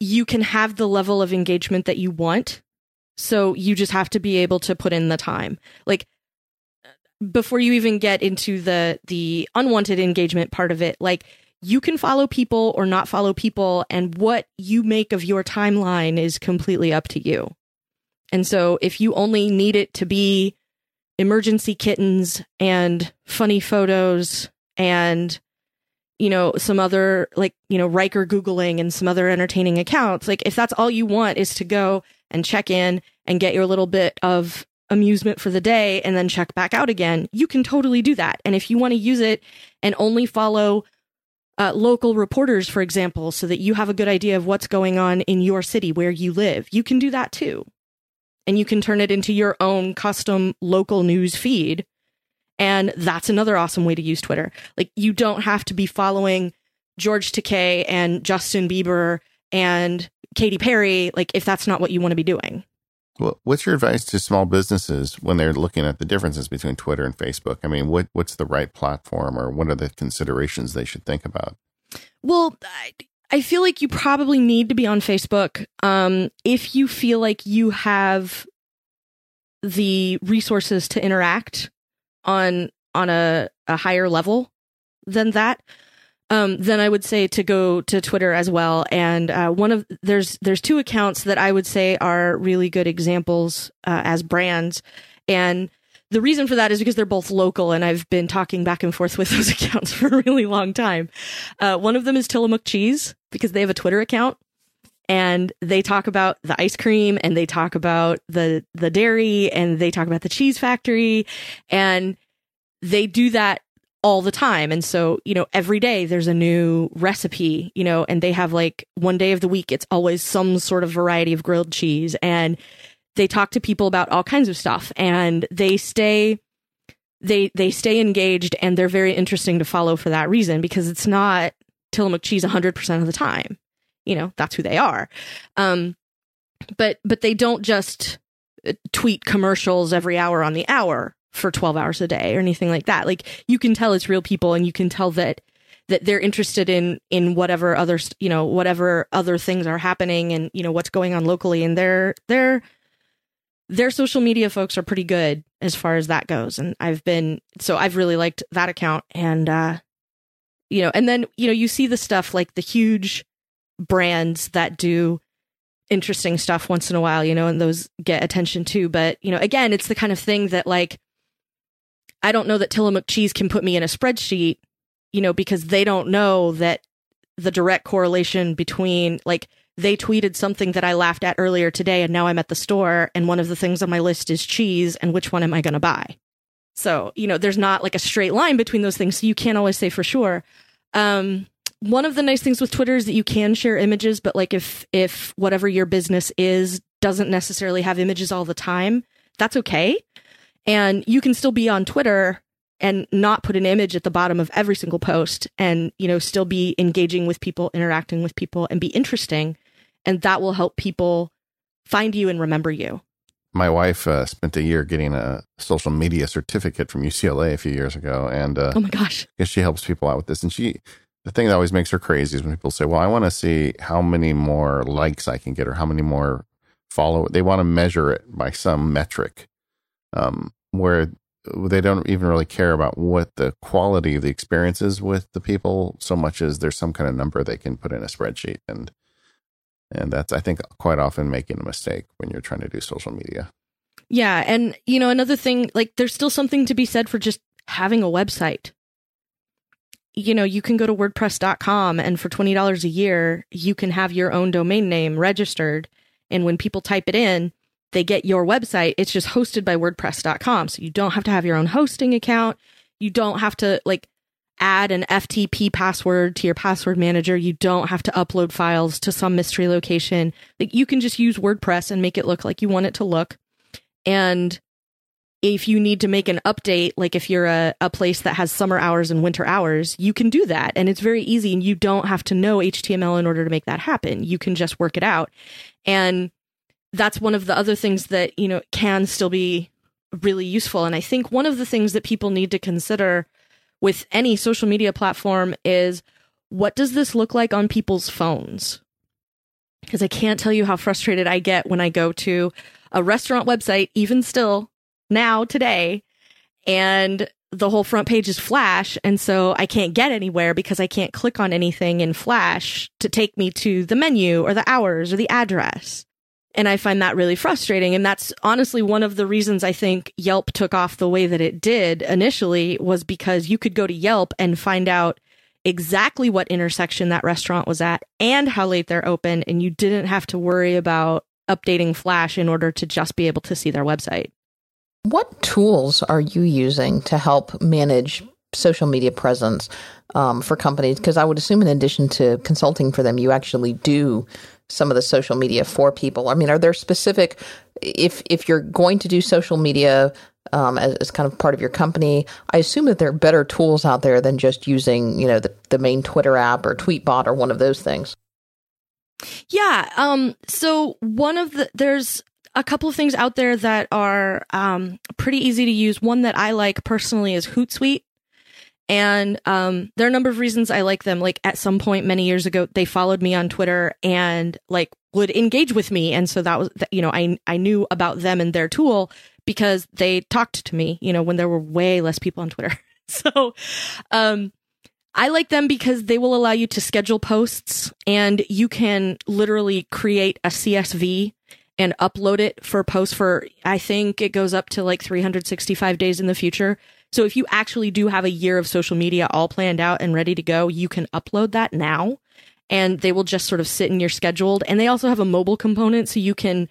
you can have the level of engagement that you want. So you just have to be able to put in the time. Like before you even get into the the unwanted engagement part of it, like you can follow people or not follow people and what you make of your timeline is completely up to you. And so if you only need it to be emergency kittens and funny photos and you know, some other like, you know, Riker Googling and some other entertaining accounts. Like, if that's all you want is to go and check in and get your little bit of amusement for the day and then check back out again, you can totally do that. And if you want to use it and only follow uh, local reporters, for example, so that you have a good idea of what's going on in your city where you live, you can do that too. and you can turn it into your own custom local news feed. And that's another awesome way to use Twitter. Like you don't have to be following George Takei and Justin Bieber and Katy Perry, like if that's not what you want to be doing. Well, what's your advice to small businesses when they're looking at the differences between Twitter and Facebook? I mean, what what's the right platform, or what are the considerations they should think about? Well, I, I feel like you probably need to be on Facebook um, if you feel like you have the resources to interact on on a, a higher level than that um, then I would say to go to Twitter as well. And uh, one of there's there's two accounts that I would say are really good examples uh, as brands, and the reason for that is because they're both local, and I've been talking back and forth with those accounts for a really long time. Uh, one of them is Tillamook Cheese because they have a Twitter account. And they talk about the ice cream and they talk about the the dairy and they talk about the cheese factory and they do that all the time. And so, you know, every day there's a new recipe, you know, and they have like one day of the week, it's always some sort of variety of grilled cheese. And they talk to people about all kinds of stuff and they stay they they stay engaged and they're very interesting to follow for that reason because it's not Tillamook cheese 100% of the time. You know, that's who they are. Um but but they don't just uh, tweet commercials every hour on the hour for 12 hours a day or anything like that. Like you can tell it's real people and you can tell that that they're interested in in whatever other you know whatever other things are happening and you know what's going on locally and their their their social media folks are pretty good as far as that goes and I've been so I've really liked that account and uh you know and then you know you see the stuff like the huge brands that do interesting stuff once in a while you know and those get attention too but you know again it's the kind of thing that like I don't know that Tillamook cheese can put me in a spreadsheet, you know, because they don't know that the direct correlation between like they tweeted something that I laughed at earlier today and now I'm at the store and one of the things on my list is cheese and which one am I going to buy? So, you know, there's not like a straight line between those things. So you can't always say for sure. Um, one of the nice things with Twitter is that you can share images, but like if if whatever your business is doesn't necessarily have images all the time, that's okay. And you can still be on Twitter and not put an image at the bottom of every single post and, you know, still be engaging with people, interacting with people and be interesting. And that will help people find you and remember you. My wife uh, spent a year getting a social media certificate from UCLA a few years ago. And uh, oh my gosh, she helps people out with this. And she, the thing that always makes her crazy is when people say, well, I want to see how many more likes I can get or how many more follow. They want to measure it by some metric um, where they don't even really care about what the quality of the experience is with the people so much as there's some kind of number they can put in a spreadsheet and and that's i think quite often making a mistake when you're trying to do social media yeah and you know another thing like there's still something to be said for just having a website you know you can go to wordpress.com and for $20 a year you can have your own domain name registered and when people type it in they get your website. It's just hosted by WordPress.com. So you don't have to have your own hosting account. You don't have to like add an FTP password to your password manager. You don't have to upload files to some mystery location. Like you can just use WordPress and make it look like you want it to look. And if you need to make an update, like if you're a, a place that has summer hours and winter hours, you can do that. And it's very easy and you don't have to know HTML in order to make that happen. You can just work it out. And that's one of the other things that, you know, can still be really useful. And I think one of the things that people need to consider with any social media platform is what does this look like on people's phones? Because I can't tell you how frustrated I get when I go to a restaurant website, even still now today, and the whole front page is Flash. And so I can't get anywhere because I can't click on anything in Flash to take me to the menu or the hours or the address. And I find that really frustrating. And that's honestly one of the reasons I think Yelp took off the way that it did initially was because you could go to Yelp and find out exactly what intersection that restaurant was at and how late they're open. And you didn't have to worry about updating Flash in order to just be able to see their website. What tools are you using to help manage social media presence um, for companies? Because I would assume, in addition to consulting for them, you actually do some of the social media for people? I mean, are there specific if if you're going to do social media um, as, as kind of part of your company, I assume that there are better tools out there than just using you know the, the main Twitter app or Tweetbot or one of those things. Yeah. Um. So one of the there's a couple of things out there that are um pretty easy to use. One that I like personally is Hootsuite. And um, there are a number of reasons I like them. Like at some point many years ago, they followed me on Twitter and like would engage with me, and so that was you know I I knew about them and their tool because they talked to me. You know when there were way less people on Twitter. so, um, I like them because they will allow you to schedule posts and you can literally create a CSV and upload it for posts for I think it goes up to like 365 days in the future. So if you actually do have a year of social media all planned out and ready to go, you can upload that now and they will just sort of sit in your scheduled. And they also have a mobile component so you can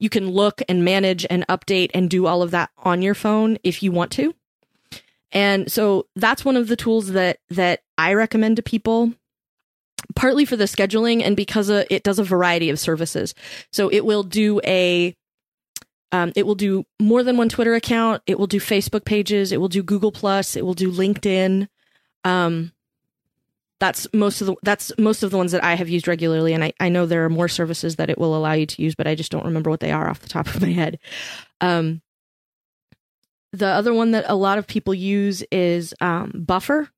you can look and manage and update and do all of that on your phone if you want to. And so that's one of the tools that that I recommend to people partly for the scheduling and because it does a variety of services. So it will do a um, it will do more than one Twitter account. It will do Facebook pages. It will do Google Plus. It will do LinkedIn. Um, that's most of the that's most of the ones that I have used regularly, and I, I know there are more services that it will allow you to use, but I just don't remember what they are off the top of my head. Um, the other one that a lot of people use is um, Buffer,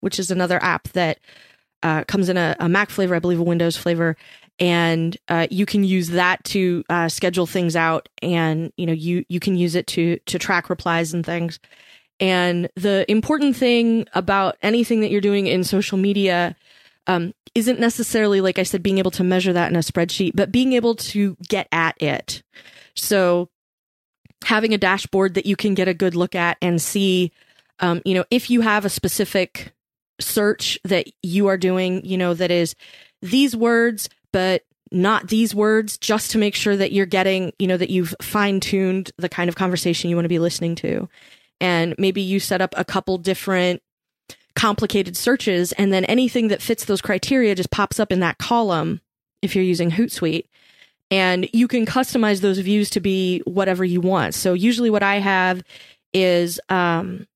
which is another app that uh, comes in a, a, Mac flavor, I believe, a Windows flavor, and uh, you can use that to uh, schedule things out and you know you you can use it to to track replies and things. And the important thing about anything that you're doing in social media um, isn't necessarily like i said being able to measure that in a spreadsheet but being able to get at it. So having a dashboard that you can get a good look at and see um, you know if you have a specific search that you are doing you know that is these words but not these words just to make sure that you're getting, you know, that you've fine tuned the kind of conversation you want to be listening to. And maybe you set up a couple different complicated searches and then anything that fits those criteria just pops up in that column if you're using Hootsuite. And you can customize those views to be whatever you want. So usually what I have is um,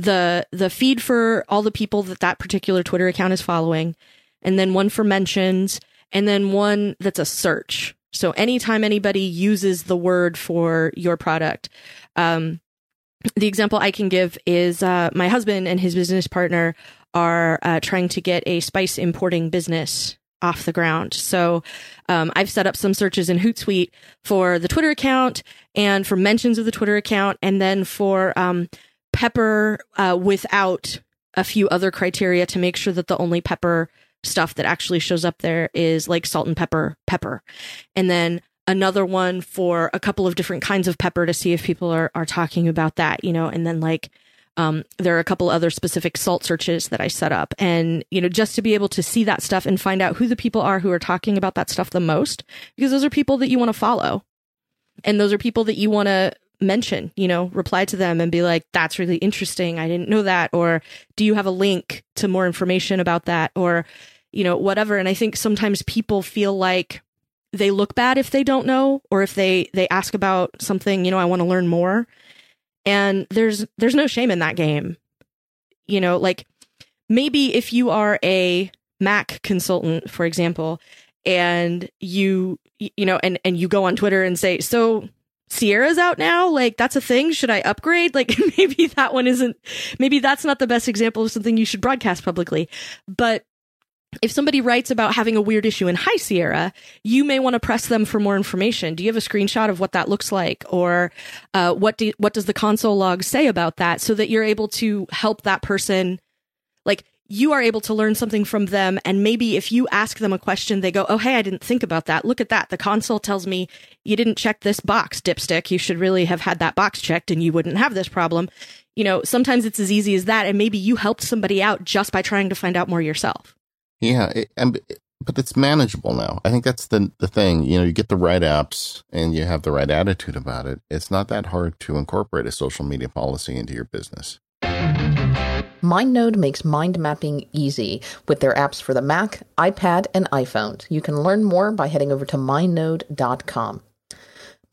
the the feed for all the people that that particular Twitter account is following, and then one for mentions, and then one that's a search. So anytime anybody uses the word for your product, um, the example I can give is uh, my husband and his business partner are uh, trying to get a spice importing business off the ground. So um, I've set up some searches in Hootsuite for the Twitter account and for mentions of the Twitter account, and then for um, pepper uh, without a few other criteria to make sure that the only pepper stuff that actually shows up there is like salt and pepper pepper and then another one for a couple of different kinds of pepper to see if people are are talking about that you know and then like um, there are a couple other specific salt searches that I set up. And, you know, just to be able to see that stuff and find out who the people are who are talking about that stuff the most, because those are people that you want to follow. And those are people that you want to mention, you know, reply to them and be like, that's really interesting. I didn't know that. Or do you have a link to more information about that? Or, you know, whatever. And I think sometimes people feel like they look bad if they don't know or if they they ask about something, you know, I want to learn more. And there's there's no shame in that game. You know, like maybe if you are a Mac consultant, for example, and you you know and and you go on Twitter and say, "So Sierra's out now. Like that's a thing. Should I upgrade? Like maybe that one isn't, maybe that's not the best example of something you should broadcast publicly. But if somebody writes about having a weird issue in High Sierra, you may want to press them for more information. Do you have a screenshot of what that looks like, or uh, what do what does the console log say about that, so that you're able to help that person? Like you are able to learn something from them. And maybe if you ask them a question, they go, Oh, hey, I didn't think about that. Look at that. The console tells me you didn't check this box, dipstick. You should really have had that box checked and you wouldn't have this problem. You know, sometimes it's as easy as that. And maybe you helped somebody out just by trying to find out more yourself. Yeah. It, and, but it's manageable now. I think that's the, the thing. You know, you get the right apps and you have the right attitude about it. It's not that hard to incorporate a social media policy into your business. MindNode makes mind mapping easy with their apps for the Mac, iPad, and iPhone. You can learn more by heading over to mindnode.com.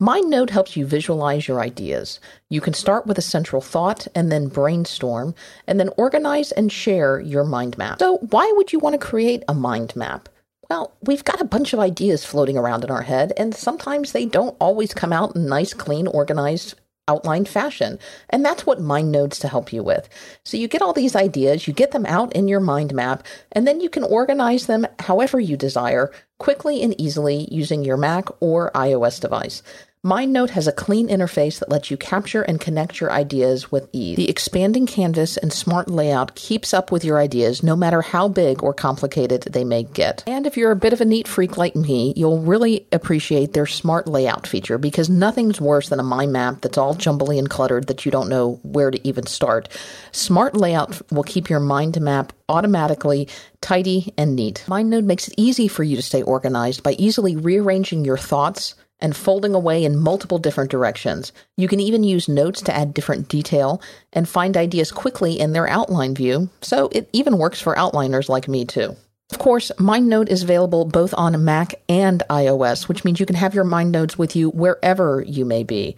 MindNode helps you visualize your ideas. You can start with a central thought and then brainstorm and then organize and share your mind map. So, why would you want to create a mind map? Well, we've got a bunch of ideas floating around in our head, and sometimes they don't always come out in nice, clean, organized outlined fashion. And that's what MindNode's to help you with. So you get all these ideas, you get them out in your mind map, and then you can organize them however you desire, quickly and easily using your Mac or iOS device. MindNode has a clean interface that lets you capture and connect your ideas with ease. The expanding canvas and smart layout keeps up with your ideas no matter how big or complicated they may get. And if you're a bit of a neat freak like me, you'll really appreciate their smart layout feature because nothing's worse than a mind map that's all jumbly and cluttered that you don't know where to even start. Smart layout will keep your mind map automatically tidy and neat. MindNode makes it easy for you to stay organized by easily rearranging your thoughts and folding away in multiple different directions. You can even use notes to add different detail and find ideas quickly in their outline view, so it even works for outliners like me too. Of course, MindNode is available both on Mac and iOS, which means you can have your MindNodes with you wherever you may be.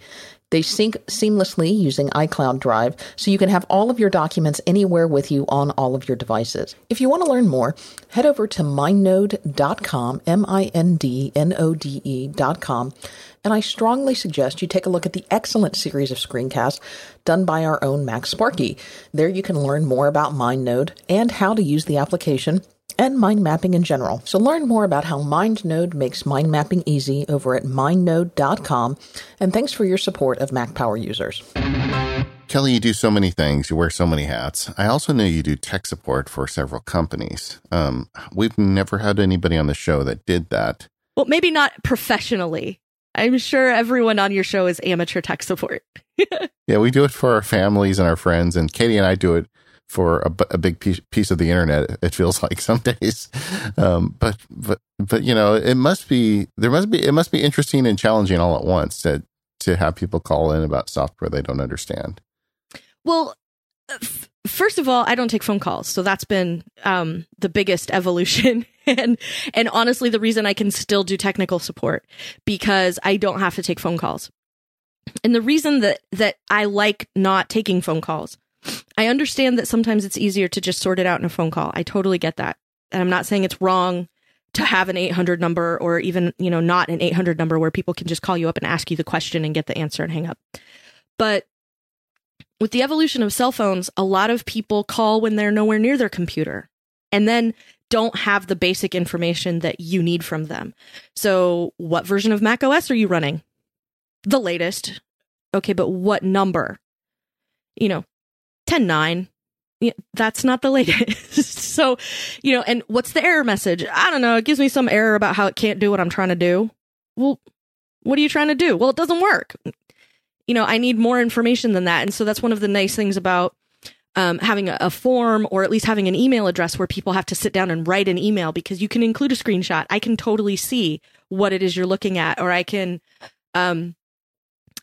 They sync seamlessly using iCloud Drive, so you can have all of your documents anywhere with you on all of your devices. If you want to learn more, head over to mindnode.com, M I N D N O D E.com, and I strongly suggest you take a look at the excellent series of screencasts done by our own MacSparky. There you can learn more about MindNode and how to use the application and mind mapping in general. So learn more about how MindNode makes mind mapping easy over at mindnode.com. And thanks for your support of Mac Power users. Kelly, you do so many things. You wear so many hats. I also know you do tech support for several companies. Um, we've never had anybody on the show that did that. Well, maybe not professionally. I'm sure everyone on your show is amateur tech support. Yeah, we do it for our families and our friends, and Katie and I do it for a, a big piece, piece of the internet. It feels like some days, um, but but but you know, it must be there must be it must be interesting and challenging all at once to to have people call in about software they don't understand. Well, f- first of all, I don't take phone calls, so that's been um, the biggest evolution, and and honestly, the reason I can still do technical support because I don't have to take phone calls, and the reason that that I like not taking phone calls, I understand that sometimes it's easier to just sort it out in a phone call. I totally get that, and I'm not saying it's wrong to have an 800 number or even you know not an 800 number where people can just call you up and ask you the question and get the answer and hang up, but with the evolution of cell phones, a lot of people call when they're nowhere near their computer and then don't have the basic information that you need from them. So, what version of Mac OS are you running? The latest. Okay, but what number? You know, 10.9. Yeah, that's not the latest. so, you know, and what's the error message? I don't know. It gives me some error about how it can't do what I'm trying to do. Well, what are you trying to do? Well, it doesn't work you know, I need more information than that. And so that's one of the nice things about um, having a, a form or at least having an email address where people have to sit down and write an email because you can include a screenshot. I can totally see what it is you're looking at, or I can um,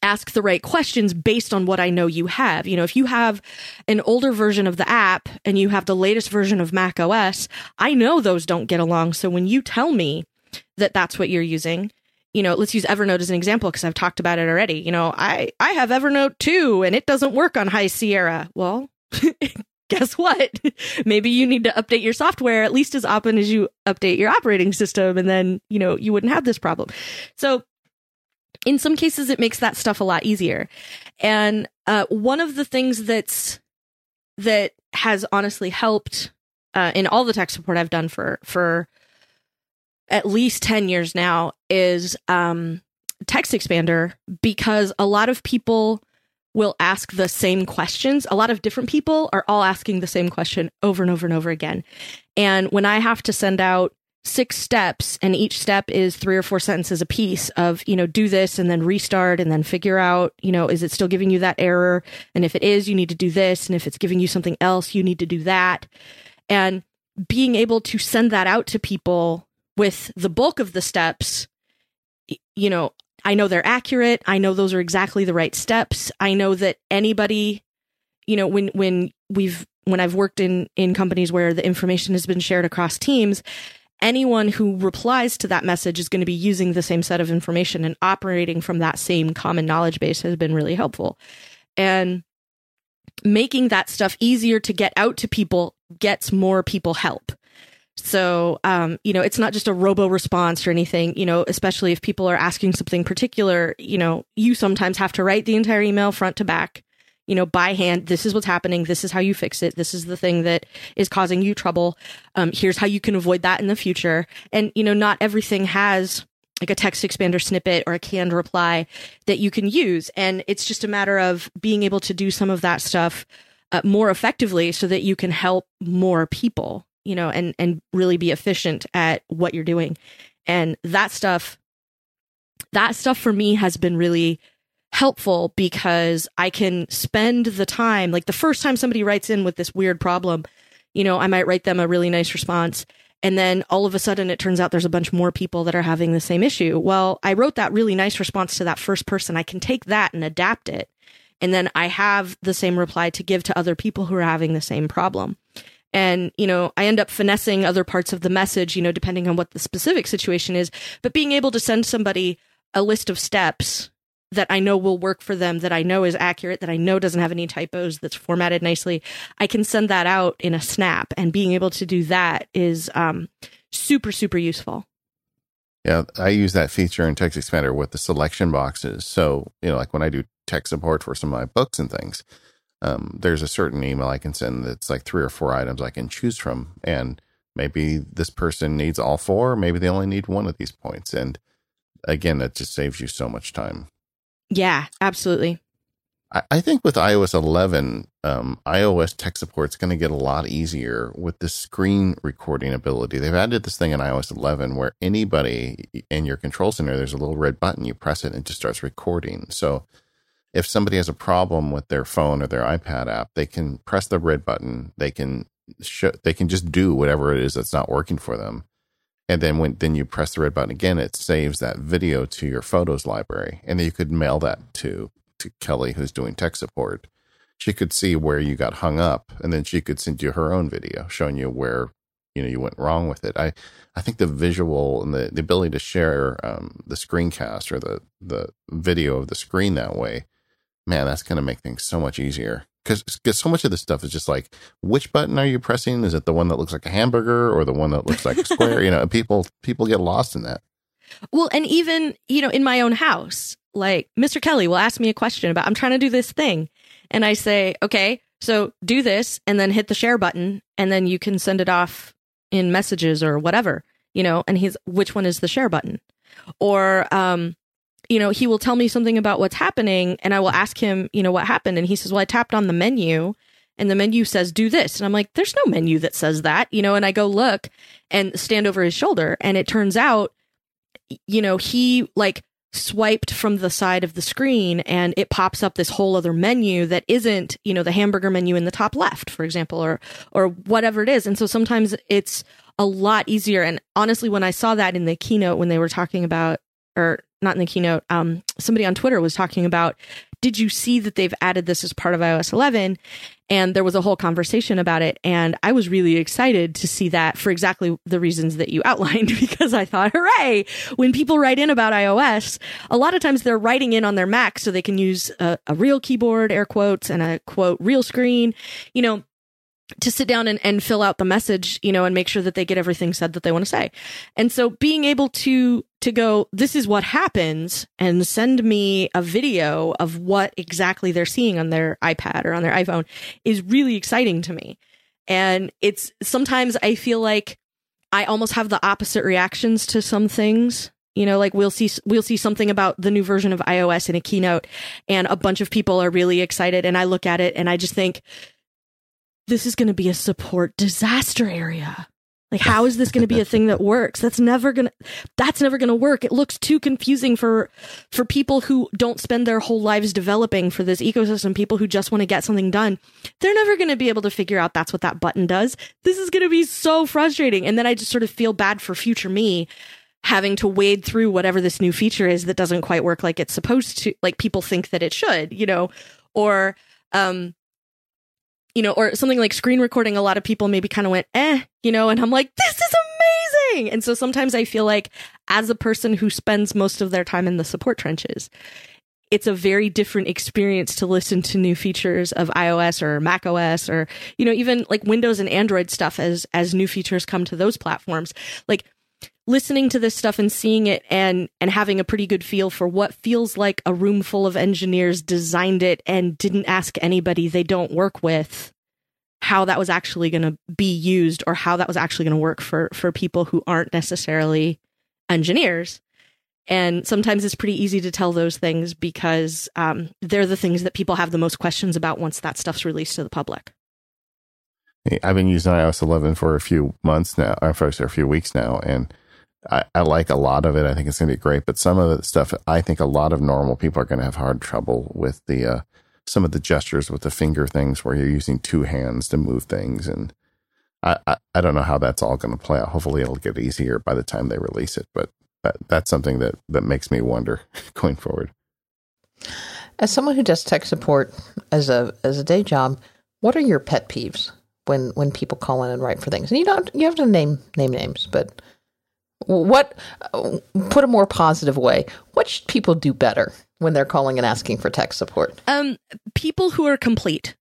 ask the right questions based on what I know you have. You know, if you have an older version of the app and you have the latest version of Mac OS, I know those don't get along. So when you tell me that that's what you're using, you know, let's use Evernote as an example because I've talked about it already. You know, I I have Evernote too, and it doesn't work on High Sierra. Well, guess what? Maybe you need to update your software at least as often as you update your operating system, and then you know you wouldn't have this problem. So. In some cases, it makes that stuff a lot easier. And uh, one of the things that's that has honestly helped uh, in all the tech support I've done for for at least 10 years now is um, text expander because a lot of people will ask the same questions. A lot of different people are all asking the same question over and over and over again. And when I have to send out six steps and each step is three or four sentences a piece of, you know, do this and then restart and then figure out, you know, is it still giving you that error? And if it is, you need to do this. And if it's giving you something else, you need to do that. And being able to send that out to people with the bulk of the steps, you know, I know they're accurate. I know those are exactly the right steps. I know that anybody, you know, when when we've when I've worked in in companies where the information has been shared across teams, anyone who replies to that message is going to be using the same set of information and operating from that same common knowledge base has been really helpful. And making that stuff easier to get out to people gets more people help. So, um, you know, it's not just a robo response or anything, you know, especially if people are asking something particular, you know, you sometimes have to write the entire email front to back, you know, by hand. This is what's happening. This is how you fix it. This is the thing that is causing you trouble. Um, here's how you can avoid that in the future. And, you know, not everything has like a text expander snippet or a canned reply that you can use. And it's just a matter of being able to do some of that stuff uh, more effectively so that you can help more people, you know, and, and really be efficient at what you're doing. And that stuff, that stuff for me has been really helpful because I can spend the time, like the first time somebody writes in with this weird problem, you know, I might write them a really nice response and then all of a sudden, it turns out there's a bunch more people that are having the same issue. Well, I wrote that really nice response to that first person. I can take that and adapt it. And then I have the same reply to give to other people who are having the same problem. And, you know, I end up finessing other parts of the message, you know, depending on what the specific situation is. But being able to send somebody a list of steps that I know will work for them, that I know is accurate, that I know doesn't have any typos, that's formatted nicely, I can send that out in a snap. And being able to do that is um, super, super useful. Yeah, I use that feature in TextExpander with the selection boxes. So, you know, like when I do tech support for some of my books and things, um, there's a certain email I can send that's like three or four items I can choose from. And maybe this person needs all four, maybe they only need one of these points. And again, that just saves you so much time. Yeah, absolutely. I, think with iOS 11, um, iOS tech support is going to get a lot easier with the screen recording ability. They've added this thing in iOS 11 where anybody in your control center, there's a little red button, you press it, and it just starts recording. So if somebody has a problem with their phone or their iPad app, they can press the red button. They can show, they can just do whatever it is that's not working for them and then when then you press the red button again, it saves that video to your photos library, and then you could mail that to to Kelly, who's doing tech support. She could see where you got hung up, and then she could send you her own video showing you where you know you went wrong with it. I I think the visual and the, the ability to share um, the screencast or the the video of the screen that way, man, that's going to make things so much easier because so much of this stuff is just like which button are you pressing? Is it the one that looks like a hamburger or the one that looks like a square? You know people people get lost in that. Well and even you know in my own house like mr kelly will ask me a question about i'm trying to do this thing. And i say okay so do this and then hit the share button and then you can send it off in messages or whatever you know and he's which one is the share button? Or um you know, he will tell me something about what's happening and I will ask him, you know, what happened. And he says, well, I tapped on the menu and the menu says, do this. And I'm like, there's no menu that says that, you know, and I go look and stand over his shoulder. And it turns out, you know, he like swiped from the side of the screen and it pops up this whole other menu that isn't, you know, the hamburger menu in the top left, for example, or, or whatever it is. And so sometimes it's a lot easier. And honestly, when I saw that in the keynote, when they were talking about, or not in the keynote, um, somebody on Twitter was talking about, did you see that they've added this as part of iOS 11? And there was a whole conversation about it. And I was really excited to see that for exactly the reasons that you outlined, because I thought, hooray, when people write in about iOS, a lot of times they're writing in on their Mac so they can use a, a real keyboard, air quotes, and a quote, real screen. You know, to sit down and, and fill out the message, you know, and make sure that they get everything said that they want to say. And so being able to, to go, this is what happens and send me a video of what exactly they're seeing on their iPad or on their iPhone is really exciting to me. And it's sometimes I feel like I almost have the opposite reactions to some things. You know, like we'll see we'll see something about the new version of iOS in a keynote and a bunch of people are really excited and I look at it and I just think this is going to be a support disaster area. Like, how is this going to be a thing that works? That's never going to, that's never going to work. It looks too confusing for, for people who don't spend their whole lives developing for this ecosystem, people who just want to get something done. They're never going to be able to figure out that's what that button does. This is going to be so frustrating. And then I just sort of feel bad for future me having to wade through whatever this new feature is that doesn't quite work like it's supposed to, like people think that it should, you know, or, um, you know, or something like screen recording, a lot of people maybe kind of went, eh, you know, and I'm like, this is amazing. And so sometimes I feel like as a person who spends most of their time in the support trenches, it's a very different experience to listen to new features of iOS or Mac OS or, you know, even like Windows and Android stuff as, as new features come to those platforms. Like listening to this stuff and seeing it and, and having a pretty good feel for what feels like a room full of engineers designed it and didn't ask anybody they don't work with how that was actually going to be used or how that was actually going to work for, for people who aren't necessarily engineers and sometimes it's pretty easy to tell those things because um, they're the things that people have the most questions about once that stuff's released to the public. I've been using iOS 11 for a few months now, or for a few weeks now, and I, I like a lot of it. I think it's going to be great, but some of the stuff, I think a lot of normal people are going to have hard trouble with the uh, some of the gestures with the finger things where you're using two hands to move things, and I, I, I don't know how that's all going to play out. Hopefully, it'll get easier by the time they release it, but that, that's something that that makes me wonder going forward. As someone who does tech support as a as a day job, what are your pet peeves when when people call in and write for things? And you don't you have to name name names, but what put a more positive way? What should people do better when they're calling and asking for tech support? Um, people who are complete.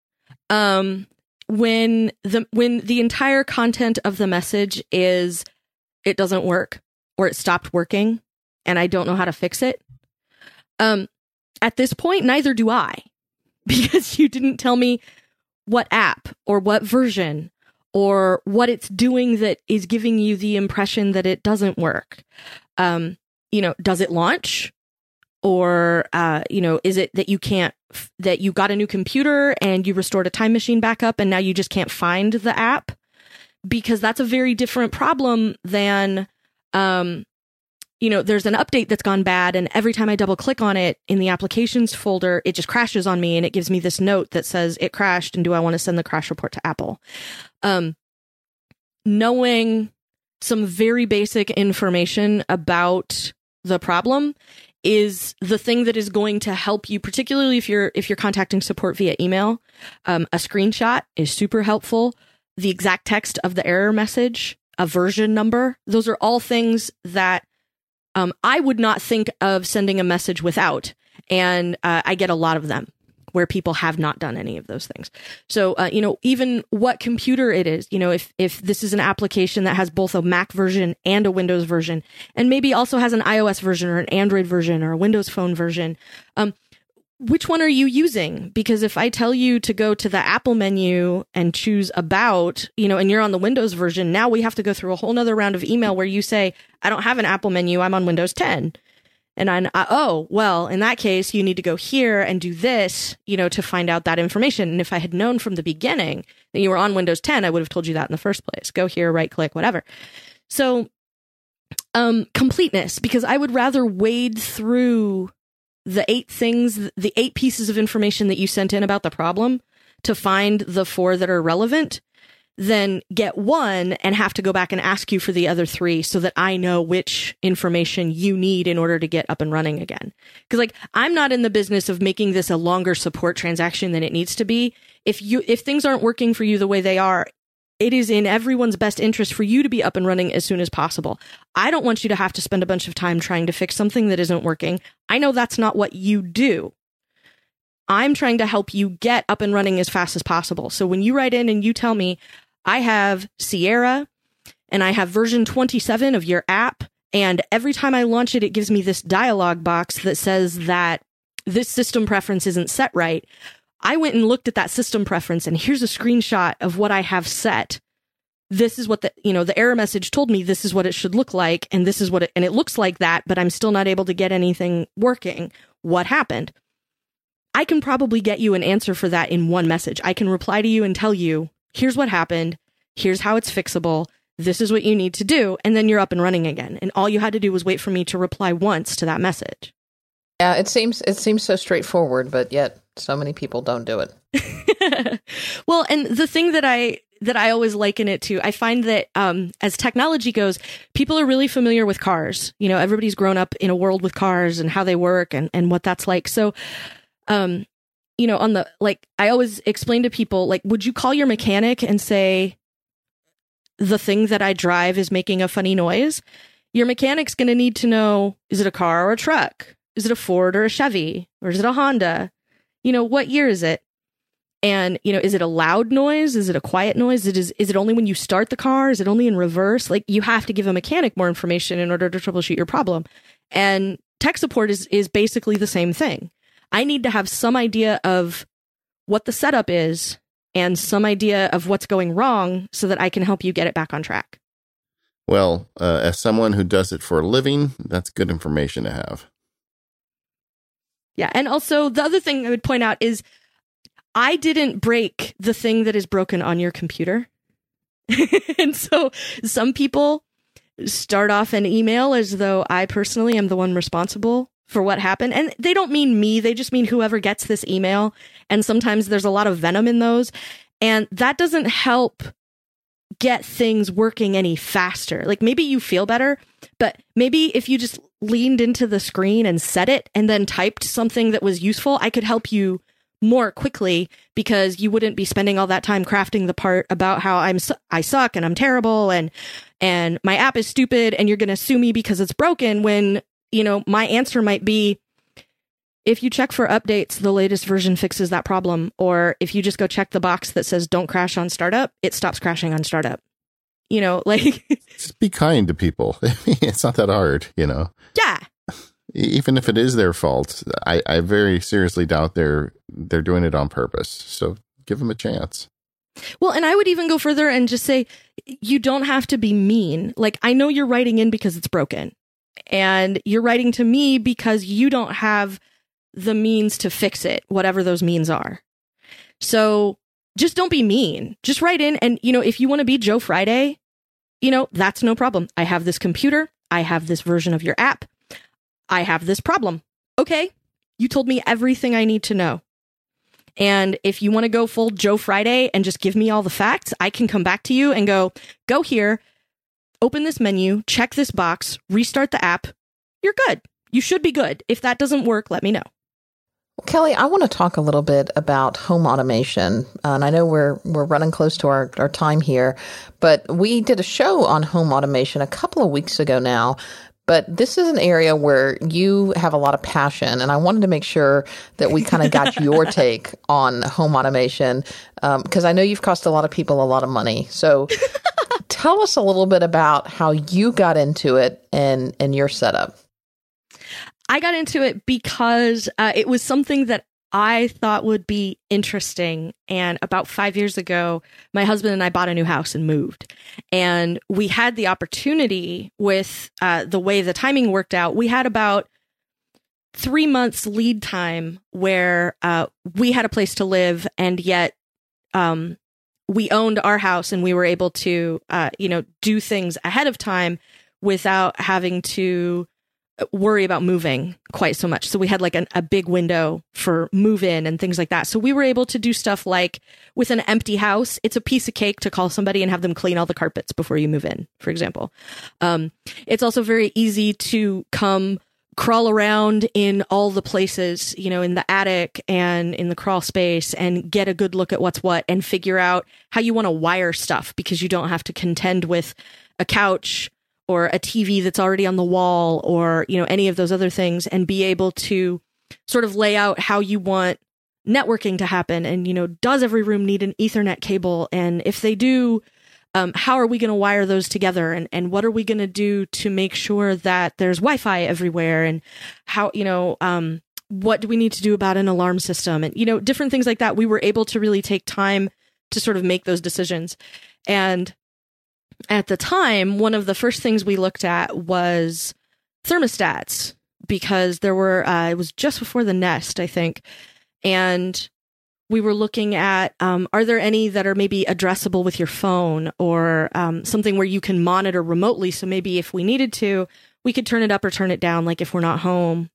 Um, when the when the entire content of the message is it doesn't work or it stopped working and I don't know how to fix it. Um, at this point, neither do I because you didn't tell me what app or what version or what it's doing that is giving you the impression that it doesn't work. Um, you know, does it launch? Or, uh, you know, is it that you can't, that you got a new computer and you restored a time machine backup and now you just can't find the app? Because that's a very different problem than um, you know, there's an update that's gone bad, and every time I double click on it in the applications folder, it just crashes on me and it gives me this note that says it crashed and do I want to send the crash report to Apple? Um, knowing some very basic information about the problem is the thing that is going to help you particularly if you're if you're contacting support via email um, a screenshot is super helpful the exact text of the error message a version number. Those are all things that um, I would not think of sending a message without. And uh, I get a lot of them where people have not done any of those things. So, uh, you know, even what computer it is, you know, if, if this is an application that has both a Mac version and a Windows version, and maybe also has an iOS version or an Android version or a Windows Phone version, um, which one are you using? Because if I tell you to go to the Apple menu and choose about, you know, and you're on the Windows version, now we have to go through a whole nother round of email where you say, I don't have an Apple menu. I'm on Windows 10. And I, uh, oh, well, in that case, you need to go here and do this, you know, to find out that information. And if I had known from the beginning that you were on Windows 10, I would have told you that in the first place. Go here, right click, whatever. So, um, completeness, because I would rather wade through the eight things, the eight pieces of information that you sent in about the problem to find the four that are relevant, then get one and have to go back and ask you for the other three so that I know which information you need in order to get up and running again. Cause like, I'm not in the business of making this a longer support transaction than it needs to be. If you, if things aren't working for you the way they are, it is in everyone's best interest for you to be up and running as soon as possible. I don't want you to have to spend a bunch of time trying to fix something that isn't working. I know that's not what you do. I'm trying to help you get up and running as fast as possible. So when you write in and you tell me, I have Sierra and I have version 27 of your app, and every time I launch it, it gives me this dialog box that says that this system preference isn't set right. I went and looked at that system preference and here's a screenshot of what I have set. This is what the, you know, the error message told me this is what it should look like. And this is what it, and it looks like that, but I'm still not able to get anything working. What happened? I can probably get you an answer for that in one message. I can reply to you and tell you, here's what happened. Here's how it's fixable. This is what you need to do. And then you're up and running again. And all you had to do was wait for me to reply once to that message. Yeah, it seems it seems so straightforward, but yet so many people don't do it. well, and the thing that I that I always liken it to, I find that um, as technology goes, people are really familiar with cars. You know, everybody's grown up in a world with cars and how they work and and what that's like. So, um, you know, on the like, I always explain to people like, would you call your mechanic and say, the thing that I drive is making a funny noise, your mechanic's going to need to know is it a car or a truck? Is it a Ford or a Chevy? Or is it a Honda? You know, what year is it? And, you know, is it a loud noise? Is it a quiet noise? Is it, is, is it only when you start the car? Is it only in reverse? Like you have to give a mechanic more information in order to troubleshoot your problem. And tech support is, is basically the same thing. I need to have some idea of what the setup is and some idea of what's going wrong so that I can help you get it back on track. Well, uh, as someone who does it for a living, that's good information to have. Yeah. And also, the other thing I would point out is I didn't break the thing that is broken on your computer. and so some people start off an email as though I personally am the one responsible for what happened. And they don't mean me, they just mean whoever gets this email. And sometimes there's a lot of venom in those. And that doesn't help get things working any faster. Like maybe you feel better, but maybe if you just leaned into the screen and said it and then typed something that was useful, I could help you more quickly because you wouldn't be spending all that time crafting the part about how I'm I suck and I'm terrible and and my app is stupid and you're going to sue me because it's broken when you know, my answer might be if you check for updates, the latest version fixes that problem. Or if you just go check the box that says don't crash on startup, it stops crashing on startup. You know, like just be kind to people. it's not that hard, you know. Yeah. Even if it is their fault, I, I very seriously doubt they're they're doing it on purpose. So give them a chance. Well, and I would even go further and just say you don't have to be mean. Like I know you're writing in because it's broken and you're writing to me because you don't have the means to fix it, whatever those means are. So just don't be mean. Just write in. And, you know, if you want to be Joe Friday, you know, that's no problem. I have this computer. I have this version of your app. I have this problem. Okay. You told me everything I need to know. And if you want to go full Joe Friday and just give me all the facts, I can come back to you and go, go here, open this menu, check this box, restart the app. You're good. You should be good. If that doesn't work, let me know. Kelly, I want to talk a little bit about home automation. Uh, and I know we're we're running close to our, our time here, but we did a show on home automation a couple of weeks ago now. But this is an area where you have a lot of passion, and I wanted to make sure that we kind of got your take on home automation because um, I know you've cost a lot of people a lot of money. So tell us a little bit about how you got into it and and your setup. I got into it because uh, it was something that I thought would be interesting. And about five years ago, my husband and I bought a new house and moved. And we had the opportunity with uh, the way the timing worked out. We had about three months lead time where uh, we had a place to live, and yet um, we owned our house and we were able to, uh, you know, do things ahead of time without having to worry about moving quite so much. So we had like an, a big window for move in and things like that. So we were able to do stuff like with an empty house, it's a piece of cake to call somebody and have them clean all the carpets before you move in, for example. Um, it's also very easy to come crawl around in all the places, you know, in the attic and in the crawl space and get a good look at what's what and figure out how you want to wire stuff because you don't have to contend with a couch or a TV that's already on the wall or, you know, any of those other things and be able to sort of lay out how you want networking to happen and, you know, does every room need an ethernet cable? And if they do, um, how are we going to wire those together? And, and what are we going to do to make sure that there's wi-fi everywhere? And how you know um, what do we need to do about an alarm system? And you know different things like that. We were able to really take time to sort of make those decisions. And at the time one of the first things we looked at was thermostats because there were uh, it was just before the nest i think. And we were looking at um, are there any that are maybe addressable with your phone or um, something where you can monitor remotely? So maybe if we needed to we could turn it up or turn it down like if we're not home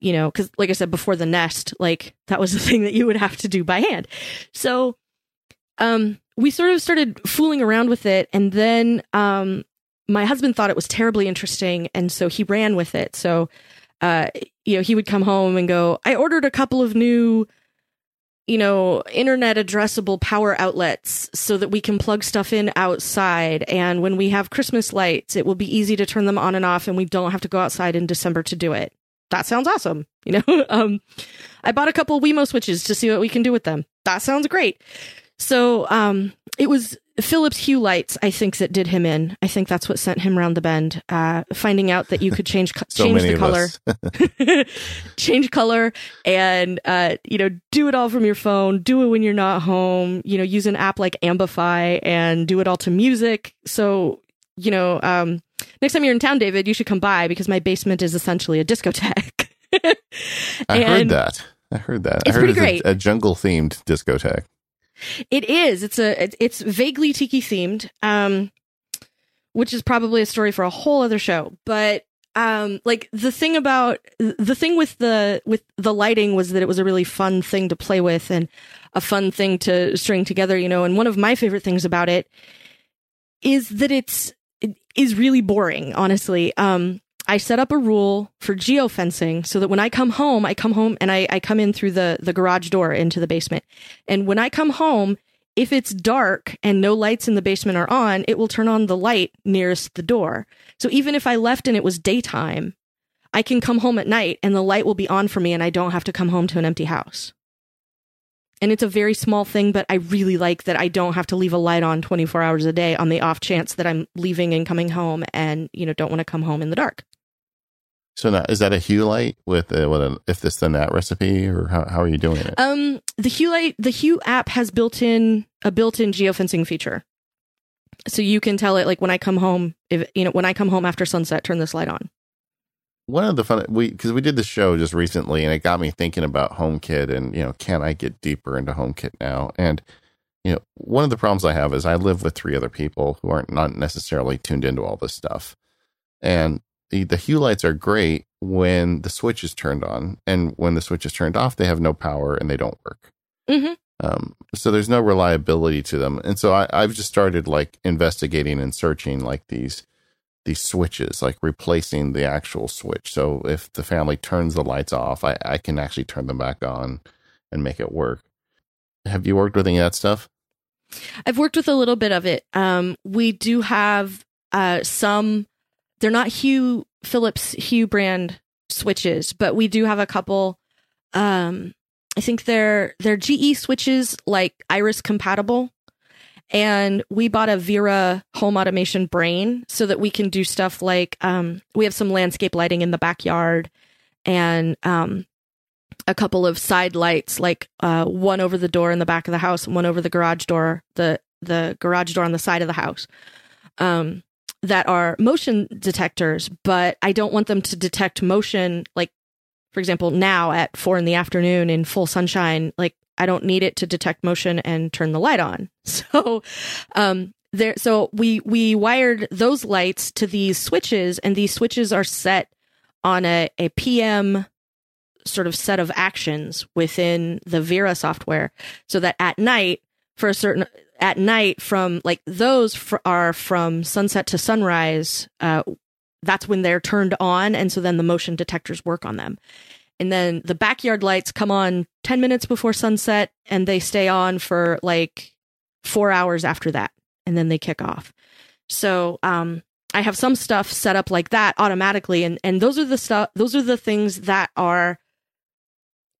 you know because like i said before the nest like that was the thing that you would have to do by hand. So um we sort of started fooling around with it and then um my husband thought it was terribly interesting and so he ran with it so uh you know he would come home and go i ordered a couple of new you know, internet addressable power outlets so that we can plug stuff in outside. And when we have Christmas lights, it will be easy to turn them on and off and we don't have to go outside in December to do it. That sounds awesome. You know, um, I bought a couple of Wemo switches to see what we can do with them. That sounds great. So, um, it was Philips Hue lights, I think, that did him in. I think that's what sent him round the bend. Uh, finding out that you could change So change the color, change color, and uh, you know, do it all from your phone. Do it when you're not home. You know, use an app like Ambify and do it all to music. So, you know, um, next time you're in town, David, you should come by because my basement is essentially a discotheque. I heard that. I heard that. I heard pretty it's great. A, a jungle themed discotheque. It is. It's a. it- It's vaguely tiki themed, um, which is probably a story for a whole other show. But um, like the thing about the thing with the with the lighting was that it was a really fun thing to play with and a fun thing to string together. You know, and one of my favorite things about it is that it's it is really boring. Honestly, um, I set up a rule for geofencing so that when I come home, I come home and I, I come in through the the garage door into the basement. And when I come home, if it's dark and no lights in the basement are on, it will turn on the light nearest the door. So even if I left and it was daytime, I can come home at night and the light will be on for me and I don't have to come home to an empty house. And it's a very small thing, but I really like that I don't have to leave a light on 24 hours a day on the off chance that I'm leaving and coming home and, you know, don't want to come home in the dark. So now, is that a Hue light with, a, with an if this then that recipe, or how, how are you doing it? Um, the Hue light, the Hue app has built in a built-in geofencing feature, so you can tell it like when I come home, if you know when I come home after sunset, turn this light on. One of the fun we because we did the show just recently, and it got me thinking about HomeKit, and you know, can I get deeper into HomeKit now? And you know, one of the problems I have is I live with three other people who aren't not necessarily tuned into all this stuff, and the, Hue lights are great when the switch is turned on, and when the switch is turned off, they have no power and they don't work. Mhm. Um, so there's no reliability to them, and so I, I've just started like investigating and searching like these these switches, like replacing the actual switch. So if the family turns the lights off, I, I can actually turn them back on and make it work. Have you worked with any of that stuff? I've worked with a little bit of it. Um, we do have uh some. They're not Hue Philips Hue brand switches, but we do have a couple. Um, I think they're they're GE switches, like Iris compatible. And we bought a Vera home automation brain so that we can do stuff like um, we have some landscape lighting in the backyard and um, a couple of side lights, like uh, one over the door in the back of the house and one over the garage door, the the garage door on the side of the house, um, that are motion detectors. But I don't want them to detect motion, like for example, now at four in the afternoon in full sunshine. Like I don't need it to detect motion and turn the light on. So, um, there. So we we wired those lights to these switches, and these switches are set on a a PM sort of set of actions within the Vera software so that at night for a certain at night from like those fr- are from sunset to sunrise uh that's when they're turned on and so then the motion detectors work on them. And then the backyard lights come on 10 minutes before sunset and they stay on for like 4 hours after that and then they kick off. So um I have some stuff set up like that automatically and and those are the stuff those are the things that are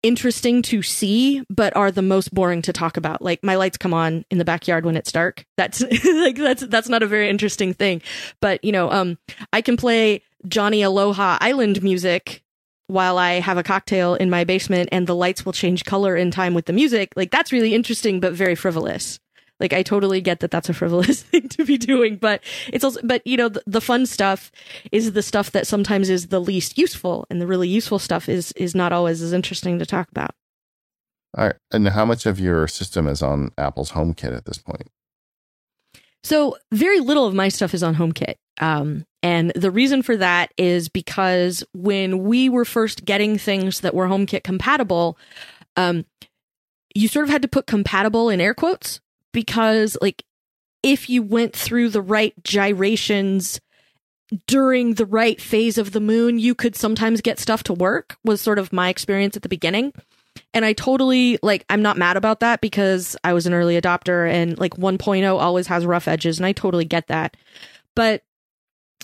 interesting to see but are the most boring to talk about. Like my lights come on in the backyard when it's dark. That's like that's that's not a very interesting thing. But you know um i can play johnny aloha island music while i have a cocktail in my basement and the lights will change color in time with the music. Like that's really interesting but very frivolous like i totally get that that's a frivolous thing to be doing but it's also but you know the, the fun stuff is the stuff that sometimes is the least useful and the really useful stuff is is not always as interesting to talk about All right. And how much of your system is on Apple's HomeKit at this point? So very little of my stuff is on HomeKit. Um, and the reason for that is because when we were first getting things that were HomeKit compatible, um, you sort of had to put compatible in air quotes because like if you went through the right gyrations during the right phase of the moon, you could sometimes get stuff to work was sort of my experience at the beginning. And I totally like I'm not mad about that because I was an early adopter and like 1.0 always has rough edges and I totally get that. But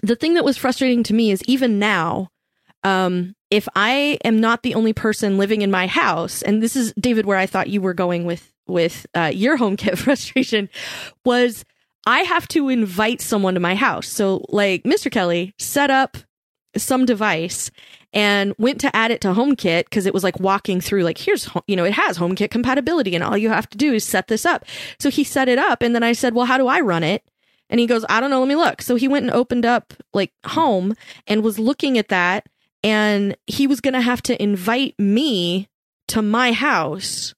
the thing that was frustrating to me is even now um if I am not the only person living in my house and this is David where I thought you were going with with uh, your HomeKit frustration was I have to invite someone to my house. So like Mr. Kelly set up some device and went to add it to HomeKit because it was like walking through like here's you know it has HomeKit compatibility and all you have to do is set this up. So he set it up and then I said, "Well, how do I run it?" And he goes, "I don't know, let me look." So he went and opened up like Home and was looking at that and he was going to have to invite me to my house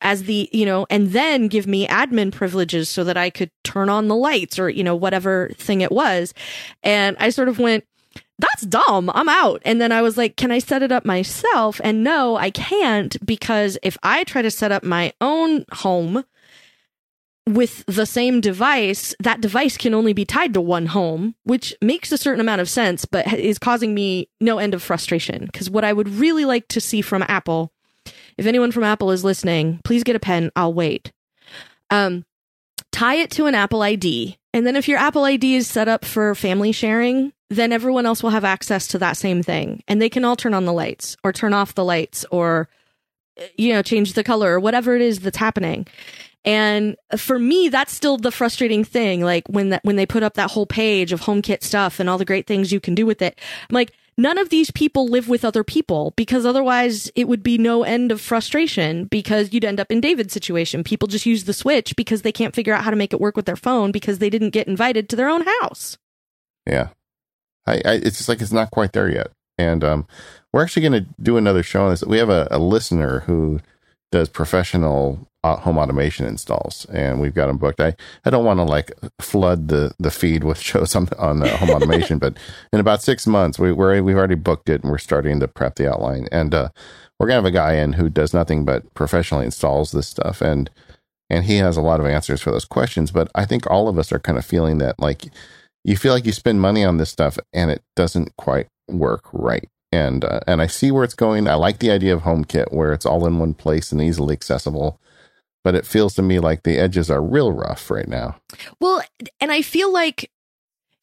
as the, you know, and then give me admin privileges so that I could turn on the lights or, you know, whatever thing it was. And I sort of went, that's dumb. I'm out. And then I was like, can I set it up myself? And no, I can't because if I try to set up my own home with the same device, that device can only be tied to one home, which makes a certain amount of sense, but is causing me no end of frustration. Because what I would really like to see from Apple, if anyone from Apple is listening, please get a pen. I'll wait. Um, tie it to an Apple ID. And then if your Apple ID is set up for family sharing, then everyone else will have access to that same thing and they can all turn on the lights or turn off the lights or you know change the color or whatever it is that's happening and for me that's still the frustrating thing like when that when they put up that whole page of HomeKit stuff and all the great things you can do with it I'm like none of these people live with other people because otherwise it would be no end of frustration because you'd end up in David's situation people just use the switch because they can't figure out how to make it work with their phone because they didn't get invited to their own house yeah I, I, it's just like it's not quite there yet. And um, we're actually going to do another show on this. We have a, a listener who does professional home automation installs, and we've got them booked. I, I don't want to like flood the, the feed with shows on on uh, home automation, but in about six months, we, we're we've already booked it, and we're starting to prep the outline. And uh, we're gonna have a guy in who does nothing but professionally installs this stuff, and and he has a lot of answers for those questions. But I think all of us are kind of feeling that like you feel like you spend money on this stuff and it doesn't quite work right. And uh, and I see where it's going. I like the idea of HomeKit where it's all in one place and easily accessible. But it feels to me like the edges are real rough right now. Well, and I feel like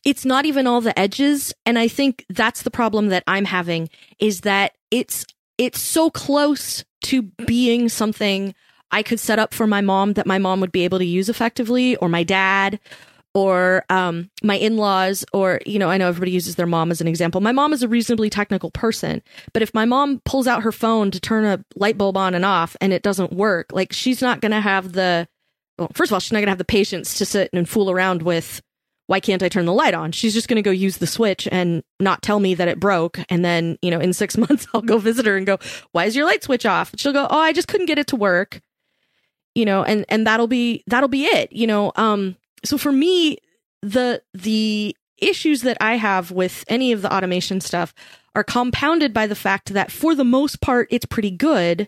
it's not even all the edges and I think that's the problem that I'm having is that it's it's so close to being something I could set up for my mom that my mom would be able to use effectively or my dad or um, my in-laws or you know i know everybody uses their mom as an example. My mom is a reasonably technical person but if my mom pulls out her phone to turn a light bulb on and off and it doesn't work like she's not going to have the well first of all she's not going to have the patience to sit and fool around with why can't i turn the light on? She's just going to go use the switch and not tell me that it broke and then you know in six months i'll go visit her and go why is your light switch off? She'll go oh i just couldn't get it to work. You know and and that'll be that'll be it you know um so for me, the the issues that I have with any of the automation stuff are compounded by the fact that for the most part it's pretty good,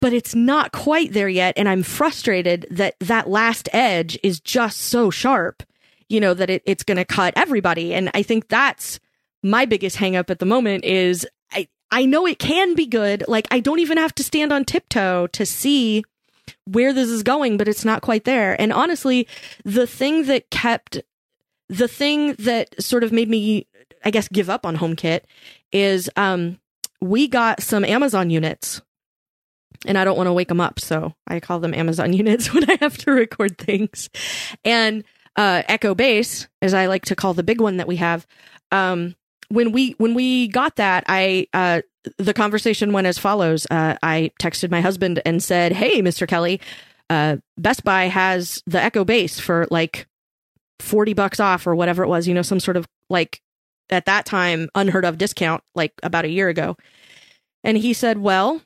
but it's not quite there yet and I'm frustrated that that last edge is just so sharp, you know, that it, it's going to cut everybody and I think that's my biggest hangup at the moment is I I know it can be good. Like I don't even have to stand on tiptoe to see where this is going, but it's not quite there. And honestly, the thing that kept, the thing that sort of made me, I guess, give up on HomeKit is um, we got some Amazon units. And I don't want to wake them up, so I call them Amazon units when I have to record things. And uh, Echo Base, as I like to call the big one that we have, um, when we when we got that, I uh, the conversation went as follows. Uh, I texted my husband and said, "Hey, Mr. Kelly, uh, Best Buy has the Echo Base for like forty bucks off or whatever it was. You know, some sort of like at that time unheard of discount, like about a year ago." And he said, "Well."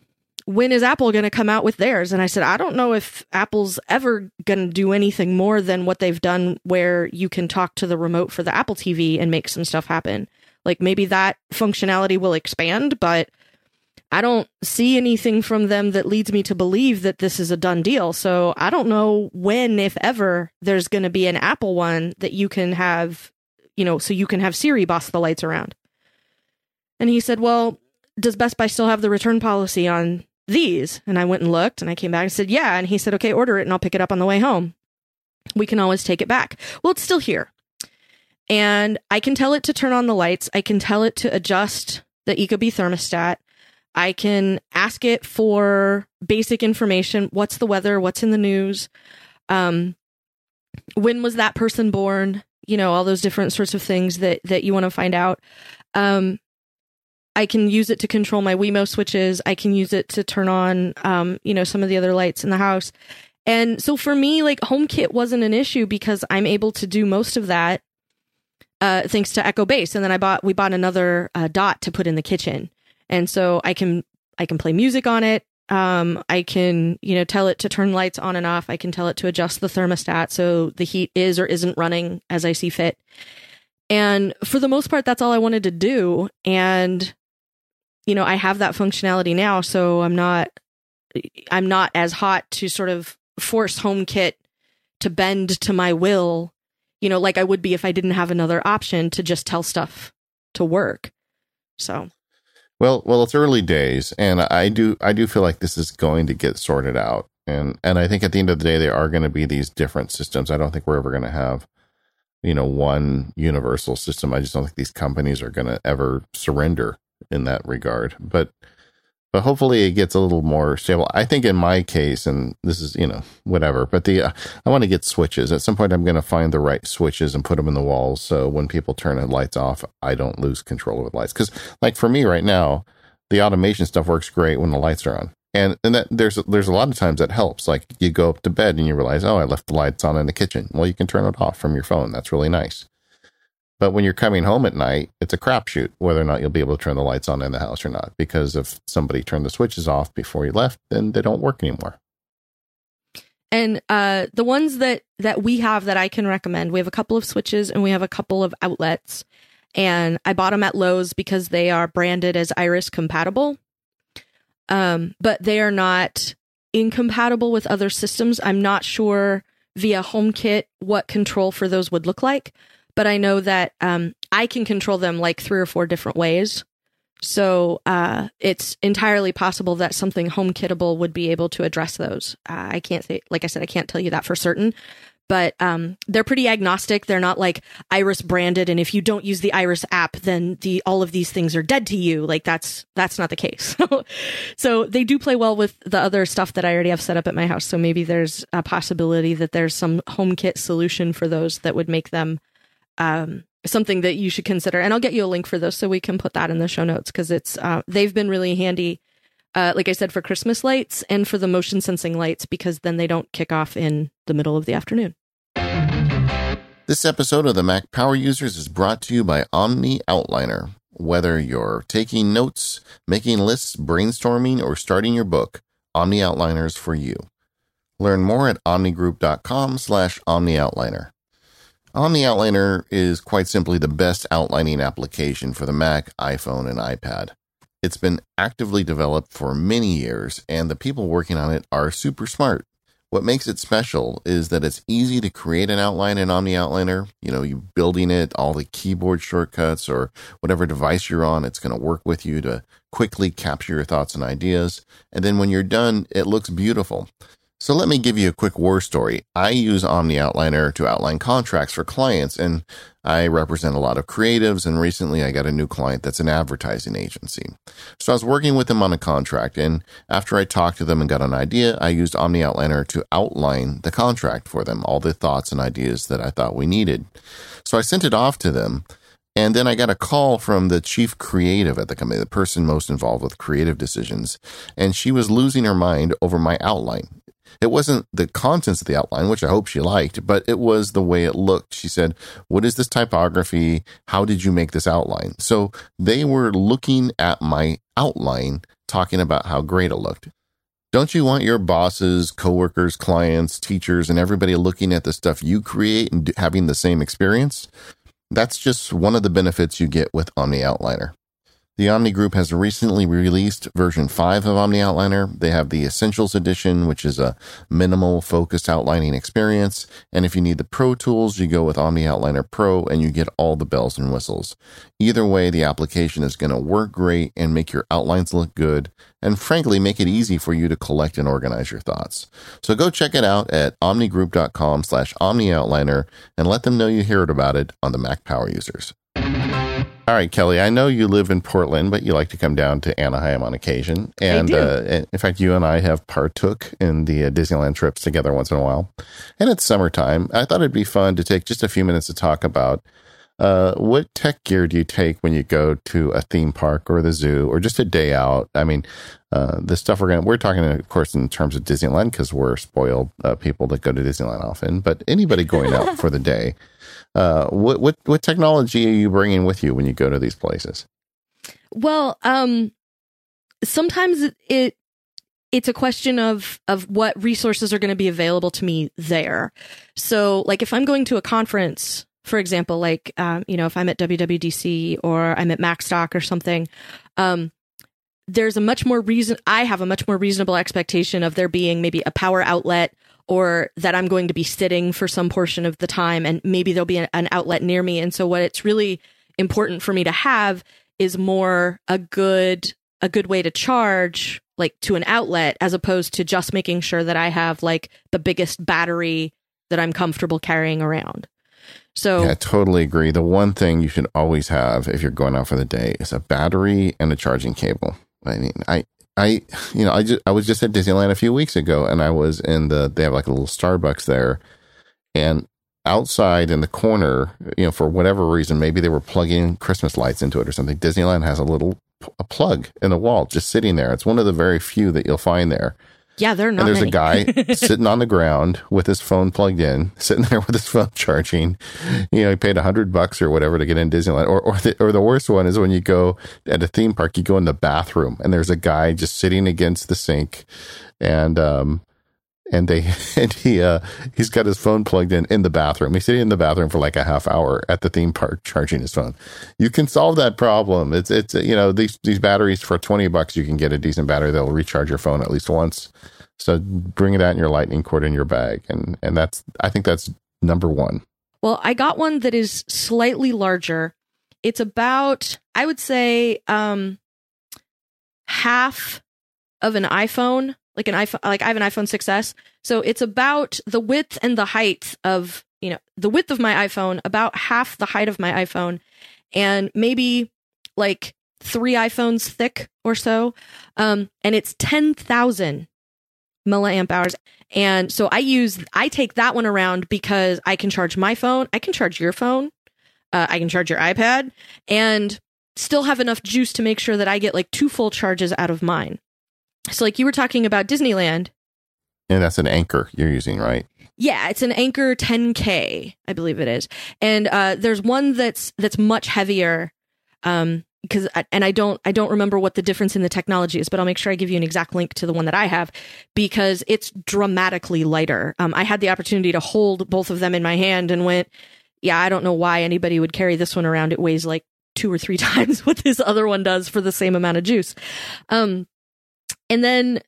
When is Apple going to come out with theirs? And I said, I don't know if Apple's ever going to do anything more than what they've done, where you can talk to the remote for the Apple TV and make some stuff happen. Like maybe that functionality will expand, but I don't see anything from them that leads me to believe that this is a done deal. So I don't know when, if ever, there's going to be an Apple one that you can have, you know, so you can have Siri boss the lights around. And he said, Well, does Best Buy still have the return policy on these. And I went and looked and I came back and said, yeah. And he said, okay, order it and I'll pick it up on the way home. We can always take it back. Well, it's still here. And I can tell it to turn on the lights. I can tell it to adjust the Ecobee thermostat. I can ask it for basic information. What's the weather? What's in the news? Um, when was that person born? You know, all those different sorts of things that, that you want to find out. Um, I can use it to control my Wemo switches. I can use it to turn on, um, you know, some of the other lights in the house. And so for me, like HomeKit wasn't an issue because I'm able to do most of that, uh, thanks to Echo Base. And then I bought, we bought another uh, dot to put in the kitchen. And so I can, I can play music on it. Um, I can, you know, tell it to turn lights on and off. I can tell it to adjust the thermostat so the heat is or isn't running as I see fit. And for the most part, that's all I wanted to do. And you know, I have that functionality now, so I'm not I'm not as hot to sort of force HomeKit to bend to my will, you know, like I would be if I didn't have another option to just tell stuff to work. So well, well, it's early days, and I do I do feel like this is going to get sorted out, and and I think at the end of the day, there are going to be these different systems. I don't think we're ever going to have, you know, one universal system. I just don't think these companies are going to ever surrender in that regard. But but hopefully it gets a little more stable. I think in my case, and this is you know whatever, but the uh, I want to get switches. At some point, I'm going to find the right switches and put them in the walls, so when people turn the lights off, I don't lose control over the lights. Because like for me right now, the automation stuff works great when the lights are on. And and that there's there's a lot of times that helps. Like you go up to bed and you realize, oh, I left the lights on in the kitchen. Well, you can turn it off from your phone. That's really nice. But when you're coming home at night, it's a crapshoot whether or not you'll be able to turn the lights on in the house or not. Because if somebody turned the switches off before you left, then they don't work anymore. And uh, the ones that that we have that I can recommend, we have a couple of switches and we have a couple of outlets. And I bought them at Lowe's because they are branded as Iris compatible. Um, but they are not incompatible with other systems. I'm not sure via HomeKit what control for those would look like but I know that um, I can control them like three or four different ways. So uh, it's entirely possible that something HomeKitable would be able to address those. Uh, I can't say, like I said, I can't tell you that for certain, but um, they're pretty agnostic. They're not like Iris branded, and if you don't use the Iris app, then the all of these things are dead to you. Like that's that's not the case. so they do play well with the other stuff that I already have set up at my house. So maybe there's a possibility that there's some HomeKit solution for those that would make them um, something that you should consider. And I'll get you a link for those so we can put that in the show notes because it's uh, they've been really handy. Uh, like I said, for Christmas lights and for the motion sensing lights because then they don't kick off in the middle of the afternoon. This episode of the Mac Power Users is brought to you by OmniOutliner. Whether you're taking notes, making lists, brainstorming, or starting your book, OmniOutliner is for you. Learn more at omnigroup.com slash omnioutliner. OmniOutliner is quite simply the best outlining application for the Mac, iPhone, and iPad. It's been actively developed for many years, and the people working on it are super smart. What makes it special is that it's easy to create an outline in OmniOutliner. You know, you building it, all the keyboard shortcuts or whatever device you're on, it's going to work with you to quickly capture your thoughts and ideas. And then when you're done, it looks beautiful. So let me give you a quick war story. I use OmniOutliner to outline contracts for clients, and I represent a lot of creatives. And recently I got a new client that's an advertising agency. So I was working with them on a contract, and after I talked to them and got an idea, I used OmniOutliner to outline the contract for them, all the thoughts and ideas that I thought we needed. So I sent it off to them. And then I got a call from the chief creative at the company, the person most involved with creative decisions. And she was losing her mind over my outline. It wasn't the contents of the outline, which I hope she liked, but it was the way it looked. She said, What is this typography? How did you make this outline? So they were looking at my outline, talking about how great it looked. Don't you want your bosses, coworkers, clients, teachers, and everybody looking at the stuff you create and having the same experience? That's just one of the benefits you get with OmniOutliner. The Omni Group has recently released version 5 of OmniOutliner. They have the Essentials Edition, which is a minimal focused outlining experience. And if you need the Pro tools, you go with OmniOutliner Pro and you get all the bells and whistles. Either way, the application is going to work great and make your outlines look good and frankly make it easy for you to collect and organize your thoughts. So go check it out at omnigroup.com slash omnioutliner and let them know you heard about it on the Mac Power Users. All right, Kelly, I know you live in Portland, but you like to come down to Anaheim on occasion. And uh, in fact, you and I have partook in the uh, Disneyland trips together once in a while. And it's summertime. I thought it'd be fun to take just a few minutes to talk about uh, what tech gear do you take when you go to a theme park or the zoo or just a day out? I mean, uh, the stuff we're going to, we're talking, of course, in terms of Disneyland because we're spoiled uh, people that go to Disneyland often, but anybody going out for the day, uh, what what what technology are you bringing with you when you go to these places? Well, um, sometimes it it's a question of of what resources are going to be available to me there. So, like if I'm going to a conference, for example, like um, you know, if I'm at WWDC or I'm at MacStock or something, um, there's a much more reason. I have a much more reasonable expectation of there being maybe a power outlet or that I'm going to be sitting for some portion of the time and maybe there'll be an, an outlet near me. And so what it's really important for me to have is more a good a good way to charge like to an outlet as opposed to just making sure that I have like the biggest battery that I'm comfortable carrying around. So yeah, I totally agree. The one thing you should always have if you're going out for the day is a battery and a charging cable. I mean, I I, you know, I just, I was just at Disneyland a few weeks ago and I was in the, they have like a little Starbucks there and outside in the corner, you know, for whatever reason, maybe they were plugging Christmas lights into it or something. Disneyland has a little, a plug in the wall just sitting there. It's one of the very few that you'll find there. Yeah, they're not. And there's many. a guy sitting on the ground with his phone plugged in, sitting there with his phone charging. You know, he paid a hundred bucks or whatever to get in Disneyland. Or, or the, or the worst one is when you go at a theme park, you go in the bathroom and there's a guy just sitting against the sink, and um, and they and he uh he's got his phone plugged in in the bathroom. He's sitting in the bathroom for like a half hour at the theme park charging his phone. You can solve that problem. It's it's you know these these batteries for twenty bucks you can get a decent battery that'll recharge your phone at least once. So bring it out in your lightning cord in your bag, and and that's I think that's number one. Well, I got one that is slightly larger. It's about I would say um half of an iPhone like an iPhone, like I have an iPhone 6s. So it's about the width and the height of, you know, the width of my iPhone, about half the height of my iPhone, and maybe like three iPhones thick or so. Um, and it's 10,000 milliamp hours. And so I use, I take that one around because I can charge my phone, I can charge your phone, uh, I can charge your iPad, and still have enough juice to make sure that I get like two full charges out of mine. So, like you were talking about Disneyland. And that's an Anker you're using, right? Yeah, it's an Anker 10K, I believe it is. And uh, there's one that's that's much heavier. Um, because and I don't I don't remember what the difference in the technology is, but I'll make sure I give you an exact link to the one that I have because it's dramatically lighter. Um, I had the opportunity to hold both of them in my hand and went, yeah, I don't know why anybody would carry this one around. It weighs like two or three times what this other one does for the same amount of juice. Um, and then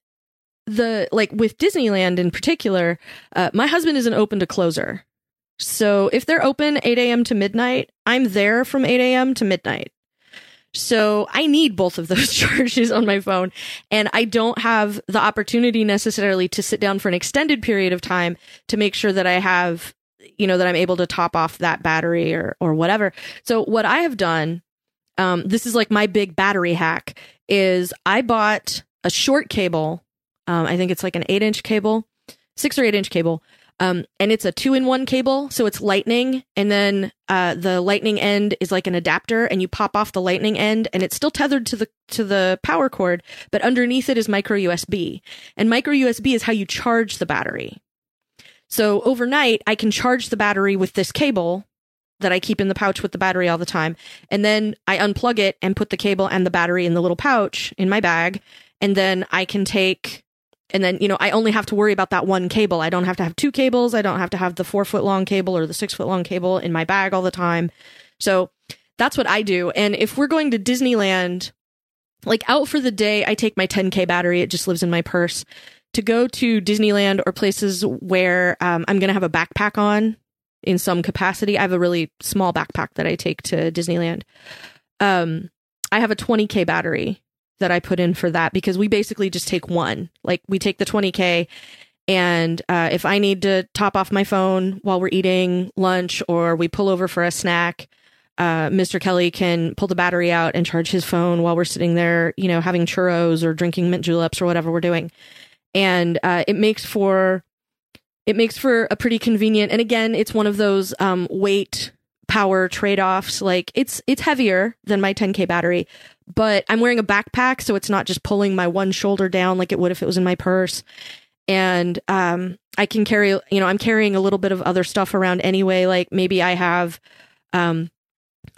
the like with Disneyland in particular, uh, my husband is an open to closer. So if they're open 8 a.m. to midnight, I'm there from 8 a.m. to midnight. So I need both of those charges on my phone. And I don't have the opportunity necessarily to sit down for an extended period of time to make sure that I have, you know, that I'm able to top off that battery or, or whatever. So what I have done, um, this is like my big battery hack is I bought a short cable. Um, I think it's like an eight inch cable, six or eight inch cable. Um, and it's a two in one cable. So it's lightning. And then, uh, the lightning end is like an adapter and you pop off the lightning end and it's still tethered to the, to the power cord, but underneath it is micro USB and micro USB is how you charge the battery. So overnight I can charge the battery with this cable that I keep in the pouch with the battery all the time. And then I unplug it and put the cable and the battery in the little pouch in my bag. And then I can take and then, you know, I only have to worry about that one cable. I don't have to have two cables. I don't have to have the four foot long cable or the six foot long cable in my bag all the time. So that's what I do. And if we're going to Disneyland, like out for the day, I take my 10K battery. It just lives in my purse. To go to Disneyland or places where um, I'm going to have a backpack on in some capacity, I have a really small backpack that I take to Disneyland. Um, I have a 20K battery that I put in for that because we basically just take one. Like we take the 20K and uh, if I need to top off my phone while we're eating lunch or we pull over for a snack, uh, Mr. Kelly can pull the battery out and charge his phone while we're sitting there, you know, having churros or drinking mint juleps or whatever we're doing. And uh, it makes for it makes for a pretty convenient. And again, it's one of those um, weight power trade offs. Like it's it's heavier than my 10k battery, but I'm wearing a backpack, so it's not just pulling my one shoulder down like it would if it was in my purse and um, I can carry, you know, I'm carrying a little bit of other stuff around anyway. Like maybe I have um,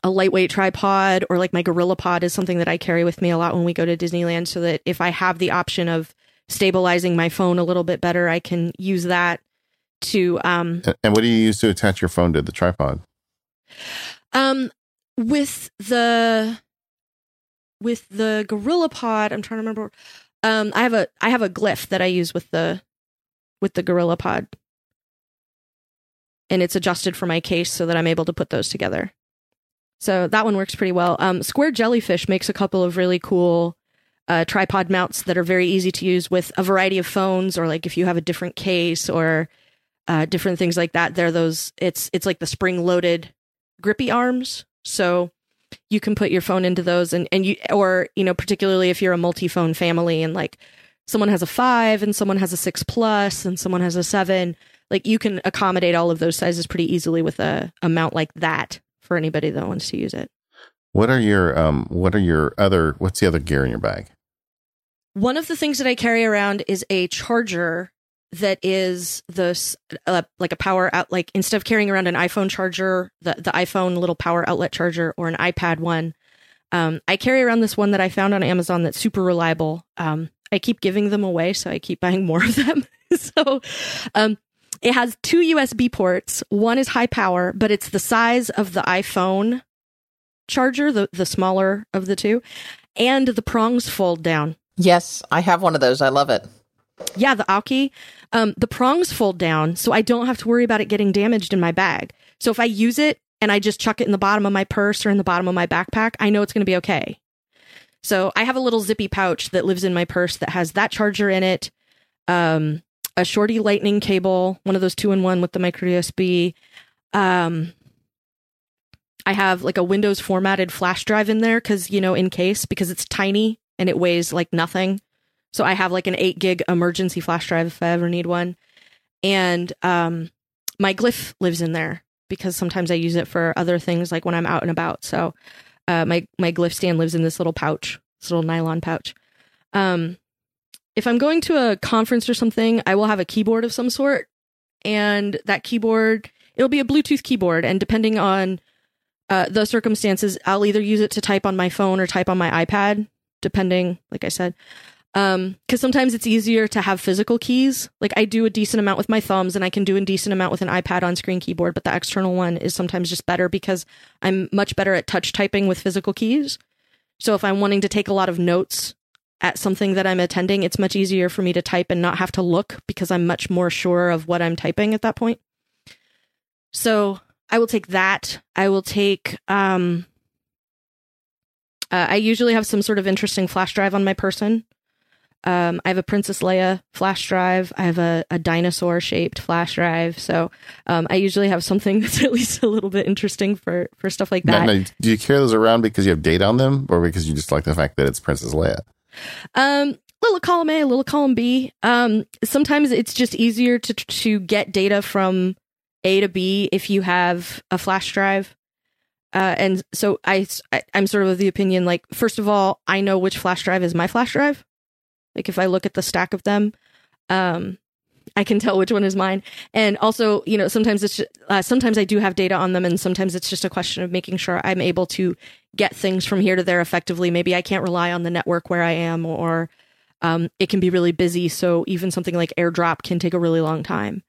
a lightweight tripod, or like my Gorilla Pod is something that I carry with me a lot when we go to Disneyland, so that if I have the option of stabilizing my phone a little bit better, I can use that to. Um, and what do you use to attach your phone to the tripod? Um, with the with the Gorilla Pod, I'm trying to remember. Um, I have a I have a Glif that I use with the with the Gorilla Pod, and it's adjusted for my case so that I'm able to put those together. So that one works pretty well. Um, Square Jellyfish makes a couple of really cool uh, tripod mounts that are very easy to use with a variety of phones, or like if you have a different case or uh, different things like that. They're those. It's it's like the spring loaded grippy arms. So you can put your phone into those and, and you or you know particularly if you're a multi-phone family and like someone has a five and someone has a six plus and someone has a seven like you can accommodate all of those sizes pretty easily with a amount like that for anybody that wants to use it. What are your um what are your other what's the other gear in your bag? One of the things that i carry around is a charger that is the uh, like a power out like instead of carrying around an iPhone charger, the the iPhone little power outlet charger or an iPad one, um, I carry around this one that I found on Amazon that's super reliable. Um, I keep giving them away, so I keep buying more of them. so, um, it has two USB ports. One is high power, but it's the size of the iPhone charger, the the smaller of the two, and the prongs fold down. Yes, I have one of those. I love it. Yeah, the Aukey. Um, the prongs fold down, so I don't have to worry about it getting damaged in my bag. So if I use it and I just chuck it in the bottom of my purse or in the bottom of my backpack, I know it's going to be okay. So I have a little zippy pouch that lives in my purse that has that charger in it, um, a shorty lightning cable, one of those two in one with the micro USB. Um, I have like a Windows formatted flash drive in there because, you know, in case, because it's tiny and it weighs like nothing. So I have like an eight gig emergency flash drive if I ever need one. And um, my Glif lives in there because sometimes I use it for other things like when I'm out and about. So uh, my my Glif stand lives in this little pouch, this little nylon pouch. Um, if I'm going to a conference or something, I will have a keyboard of some sort, and that keyboard it'll be a Bluetooth keyboard, and depending on uh, the circumstances, I'll either use it to type on my phone or type on my iPad, depending, like I said. Um, cause sometimes it's easier to have physical keys. Like I do a decent amount with my thumbs and I can do a decent amount with an iPad on screen keyboard, but the external one is sometimes just better because I'm much better at touch typing with physical keys. So if I'm wanting to take a lot of notes at something that I'm attending, it's much easier for me to type and not have to look because I'm much more sure of what I'm typing at that point. So I will take that. I will take, um, uh, I usually have some sort of interesting flash drive on my person. Um, I have a Princess Leia flash drive. I have a, a dinosaur shaped flash drive. So um, I usually have something that's at least a little bit interesting for, for stuff like that. Now, now, do you carry those around because you have data on them or because you just like the fact that it's Princess Leia? Um, little column A, little column B. Um, sometimes it's just easier to to get data from A to B if you have a flash drive. Uh, and so I, I, I'm sort of of the opinion like, first of all, I know which flash drive is my flash drive. Like if I look at the stack of them, um, I can tell which one is mine. And also, you know, sometimes it's just, uh, sometimes I do have data on them, and sometimes it's just a question of making sure I'm able to get things from here to there effectively. Maybe I can't rely on the network where I am, or um, it can be really busy. So even something like AirDrop can take a really long time.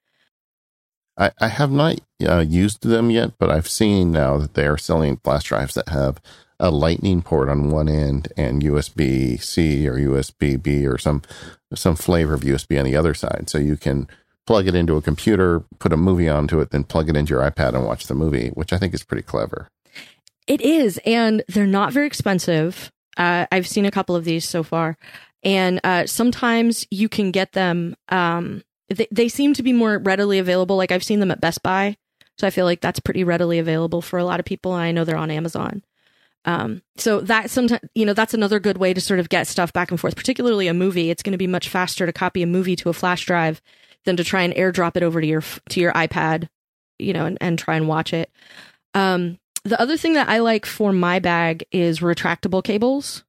I, I have not uh, used them yet, but I've seen now that they are selling flash drives that have a lightning port on one end and USB C or USB B or some some flavor of USB on the other side. So you can plug it into a computer, put a movie onto it, then plug it into your iPad and watch the movie, which I think is pretty clever. It is, and they're not very expensive. Uh, I've seen a couple of these so far, and uh, sometimes you can get them. Um, they, they seem to be more readily available. Like I've seen them at Best Buy, so I feel like that's pretty readily available for a lot of people. I know they're on Amazon. Um, so that sometimes, you know, that's another good way to sort of get stuff back and forth, particularly a movie. It's going to be much faster to copy a movie to a flash drive than to try and airdrop it over to your, to your iPad, you know, and, and try and watch it. Um, the other thing that I like for my bag is retractable cables.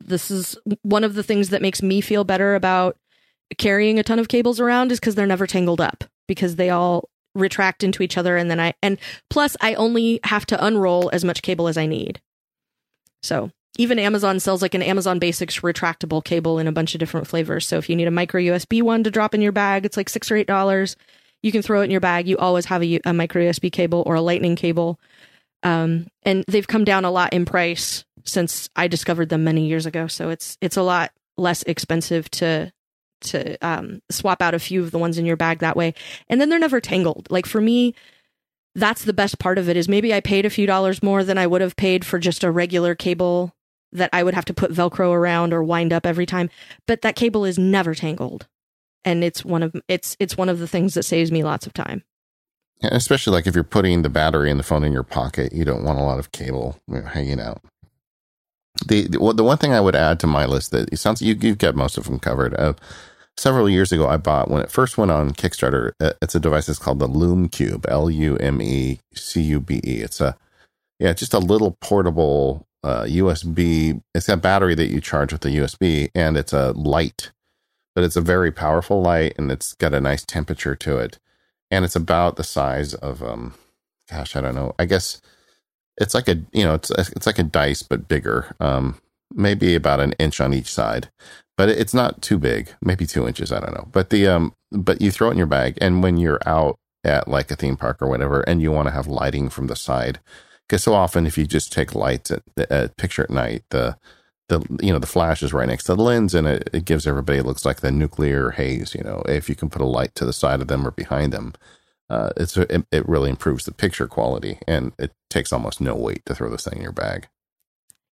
This is one of the things that makes me feel better about carrying a ton of cables around is because they're never tangled up because they all retract into each other and then I and plus I only have to unroll as much cable as I need. So even Amazon sells like an Amazon Basics retractable cable in a bunch of different flavors. So if you need a micro USB one to drop in your bag, it's like six or eight dollars. You can throw it in your bag. You always have a, a micro USB cable or a lightning cable. Um, and they've come down a lot in price since I discovered them many years ago. So it's it's a lot less expensive to to um, swap out a few of the ones in your bag that way. And then they're never tangled. Like for me, that's the best part of it is maybe I paid a few dollars more than I would have paid for just a regular cable that I would have to put velcro around or wind up every time, but that cable is never tangled. And it's one of it's it's one of the things that saves me lots of time. Yeah, especially like if you're putting the battery and the phone in your pocket, you don't want a lot of cable hanging out. The, the the one thing I would add to my list that it sounds you you've got most of them covered. Uh, several years ago, I bought when it first went on Kickstarter. Uh, it's a device that's called the Lume Cube, L U M E C U B E. It's a yeah, just a little portable uh, USB. It's a battery that you charge with the USB, and it's a light, but it's a very powerful light, and it's got a nice temperature to it, and it's about the size of um, gosh, I don't know. I guess it's like a you know it's it's like a dice but bigger. Um, maybe about an inch on each side but it's not too big, maybe two inches. I don't know. But the um, but you throw it in your bag, and when you're out at like a theme park or whatever, and you want to have lighting from the side, because so often if you just take lights at a picture at night, the the you know the flash is right next to the lens, and it, it gives everybody it looks like the nuclear haze. You know, if you can put a light to the side of them or behind them. Uh, it's it, it really improves the picture quality, and it takes almost no weight to throw this thing in your bag.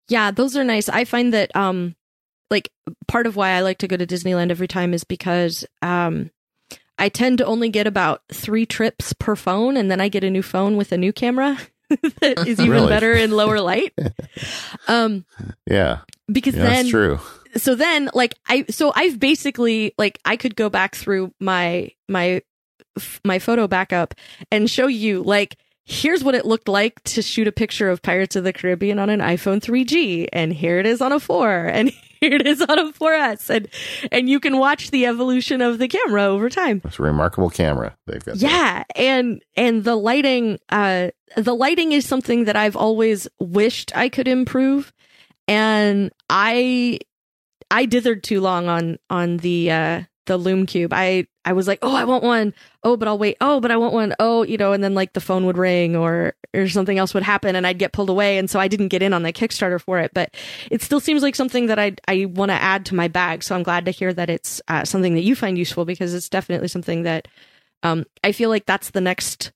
Yeah, those are nice. I find that um, like part of why I like to go to Disneyland every time is because um I tend to only get about three trips per phone, and then I get a new phone with a new camera that is even really? better in lower light. Um, yeah, because yeah, then that's true. So then, like I, so I've basically like I could go back through my my my photo backup and show you like here's what it looked like to shoot a picture of Pirates of the Caribbean on an iPhone 3G, and here it is on a 4, and here it is on a 4S, and and you can watch the evolution of the camera over time. It's a remarkable camera they've got. Yeah, there. and and the lighting, uh, the lighting is something that I've always wished I could improve, and I I dithered too long on on the uh the Lume Cube. I I was like, oh, I want one. Oh, but I'll wait. Oh, but I want one. Oh, you know, and then like the phone would ring or or something else would happen, and I'd get pulled away, and so I didn't get in on the Kickstarter for it. But it still seems like something that I I want to add to my bag. So I'm glad to hear that it's uh, something that you find useful because it's definitely something that um I feel like that's the next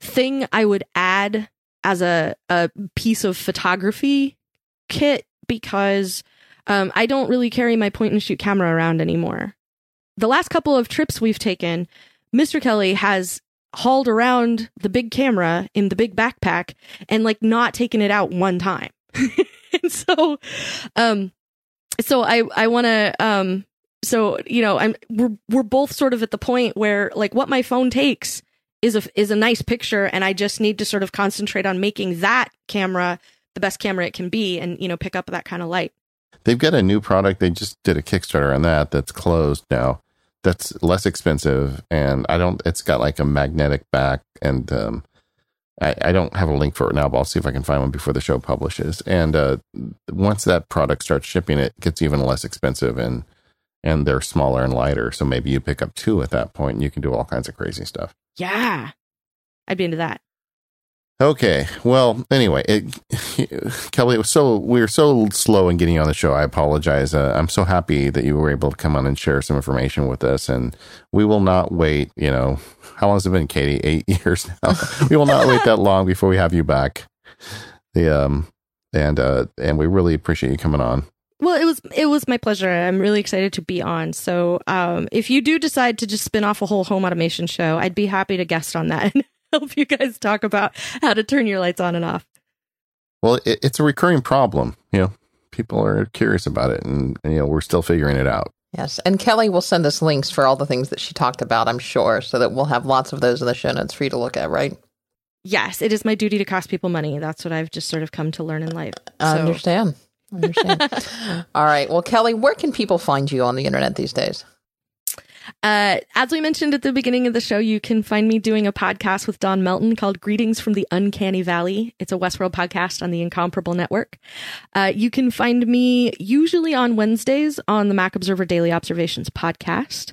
thing I would add as a a piece of photography kit because um, I don't really carry my point and shoot camera around anymore the last couple of trips we've taken, Mr. Kelly has hauled around the big camera in the big backpack and like not taken it out one time. and so um so I I want to um so you know I'm we're we're both sort of at the point where like what my phone takes is a is a nice picture and I just need to sort of concentrate on making that camera the best camera it can be and you know pick up that kind of light. They've got a new product. They just did a Kickstarter on that that's closed now that's less expensive and I don't it's got like a magnetic back and um I, I don't have a link for it now, but I'll see if I can find one before the show publishes. And uh, once that product starts shipping, it gets even less expensive and and they're smaller and lighter. So maybe you pick up two at that point and you can do all kinds of crazy stuff. Yeah. I'd be into that. Okay. Well, anyway, it, Kelly, it was so we were so slow in getting on the show. I apologize. Uh, I'm so happy that you were able to come on and share some information with us, and we will not wait. You know, how long has it been, Katie? Eight years now. we will not wait that long before we have you back. The um and uh and we really appreciate you coming on. Well, it was it was my pleasure. I'm really excited to be on. So, um, if you do decide to just spin off a whole home automation show, I'd be happy to guest on that. help you guys talk about how to turn your lights on and off. Well, it, it's a recurring problem. You know, people are curious about it, and, and, you know, we're still figuring it out. Yes, and Kelly will send us links for all the things that she talked about. I'm sure, so that we'll have lots of those in the show notes for you to look at. Right? Yes, it is my duty to cost people money. That's what I've just sort of come to learn in life. So. I understand. I understand. all right. Well, Kelly, where can people find you on the internet these days? Uh, as we mentioned at the beginning of the show, you can find me doing a podcast with Don Melton called Greetings from the Uncanny Valley. It's a Westworld podcast on the Incomparable Network. Uh, you can find me usually on Wednesdays on the Mac Observer Daily Observations podcast.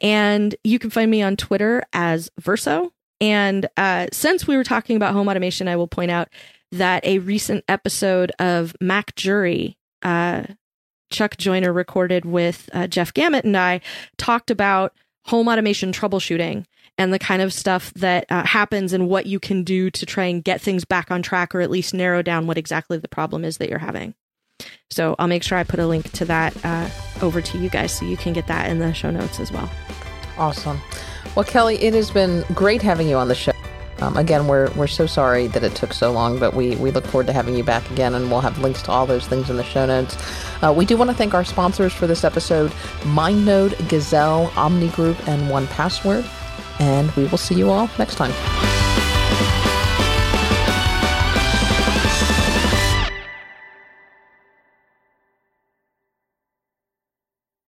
And you can find me on Twitter as Verso. And uh, since we were talking about home automation, I will point out that a recent episode of Mac Jury uh, Chuck Joiner recorded with uh, Jeff Gamet and I talked about home automation troubleshooting and the kind of stuff that uh, happens and what you can do to try and get things back on track or at least narrow down what exactly the problem is that you're having. So I'll make sure I put a link to that uh, over to you guys so you can get that in the show notes as well. Awesome. Well, Kelly, it has been great having you on the show. Um, again, we're we're so sorry that it took so long, but we we look forward to having you back again, and we'll have links to all those things in the show notes. Uh, we do want to thank our sponsors for this episode: MindNode, Gazelle, Omni Group, and 1Password. And we will see you all next time.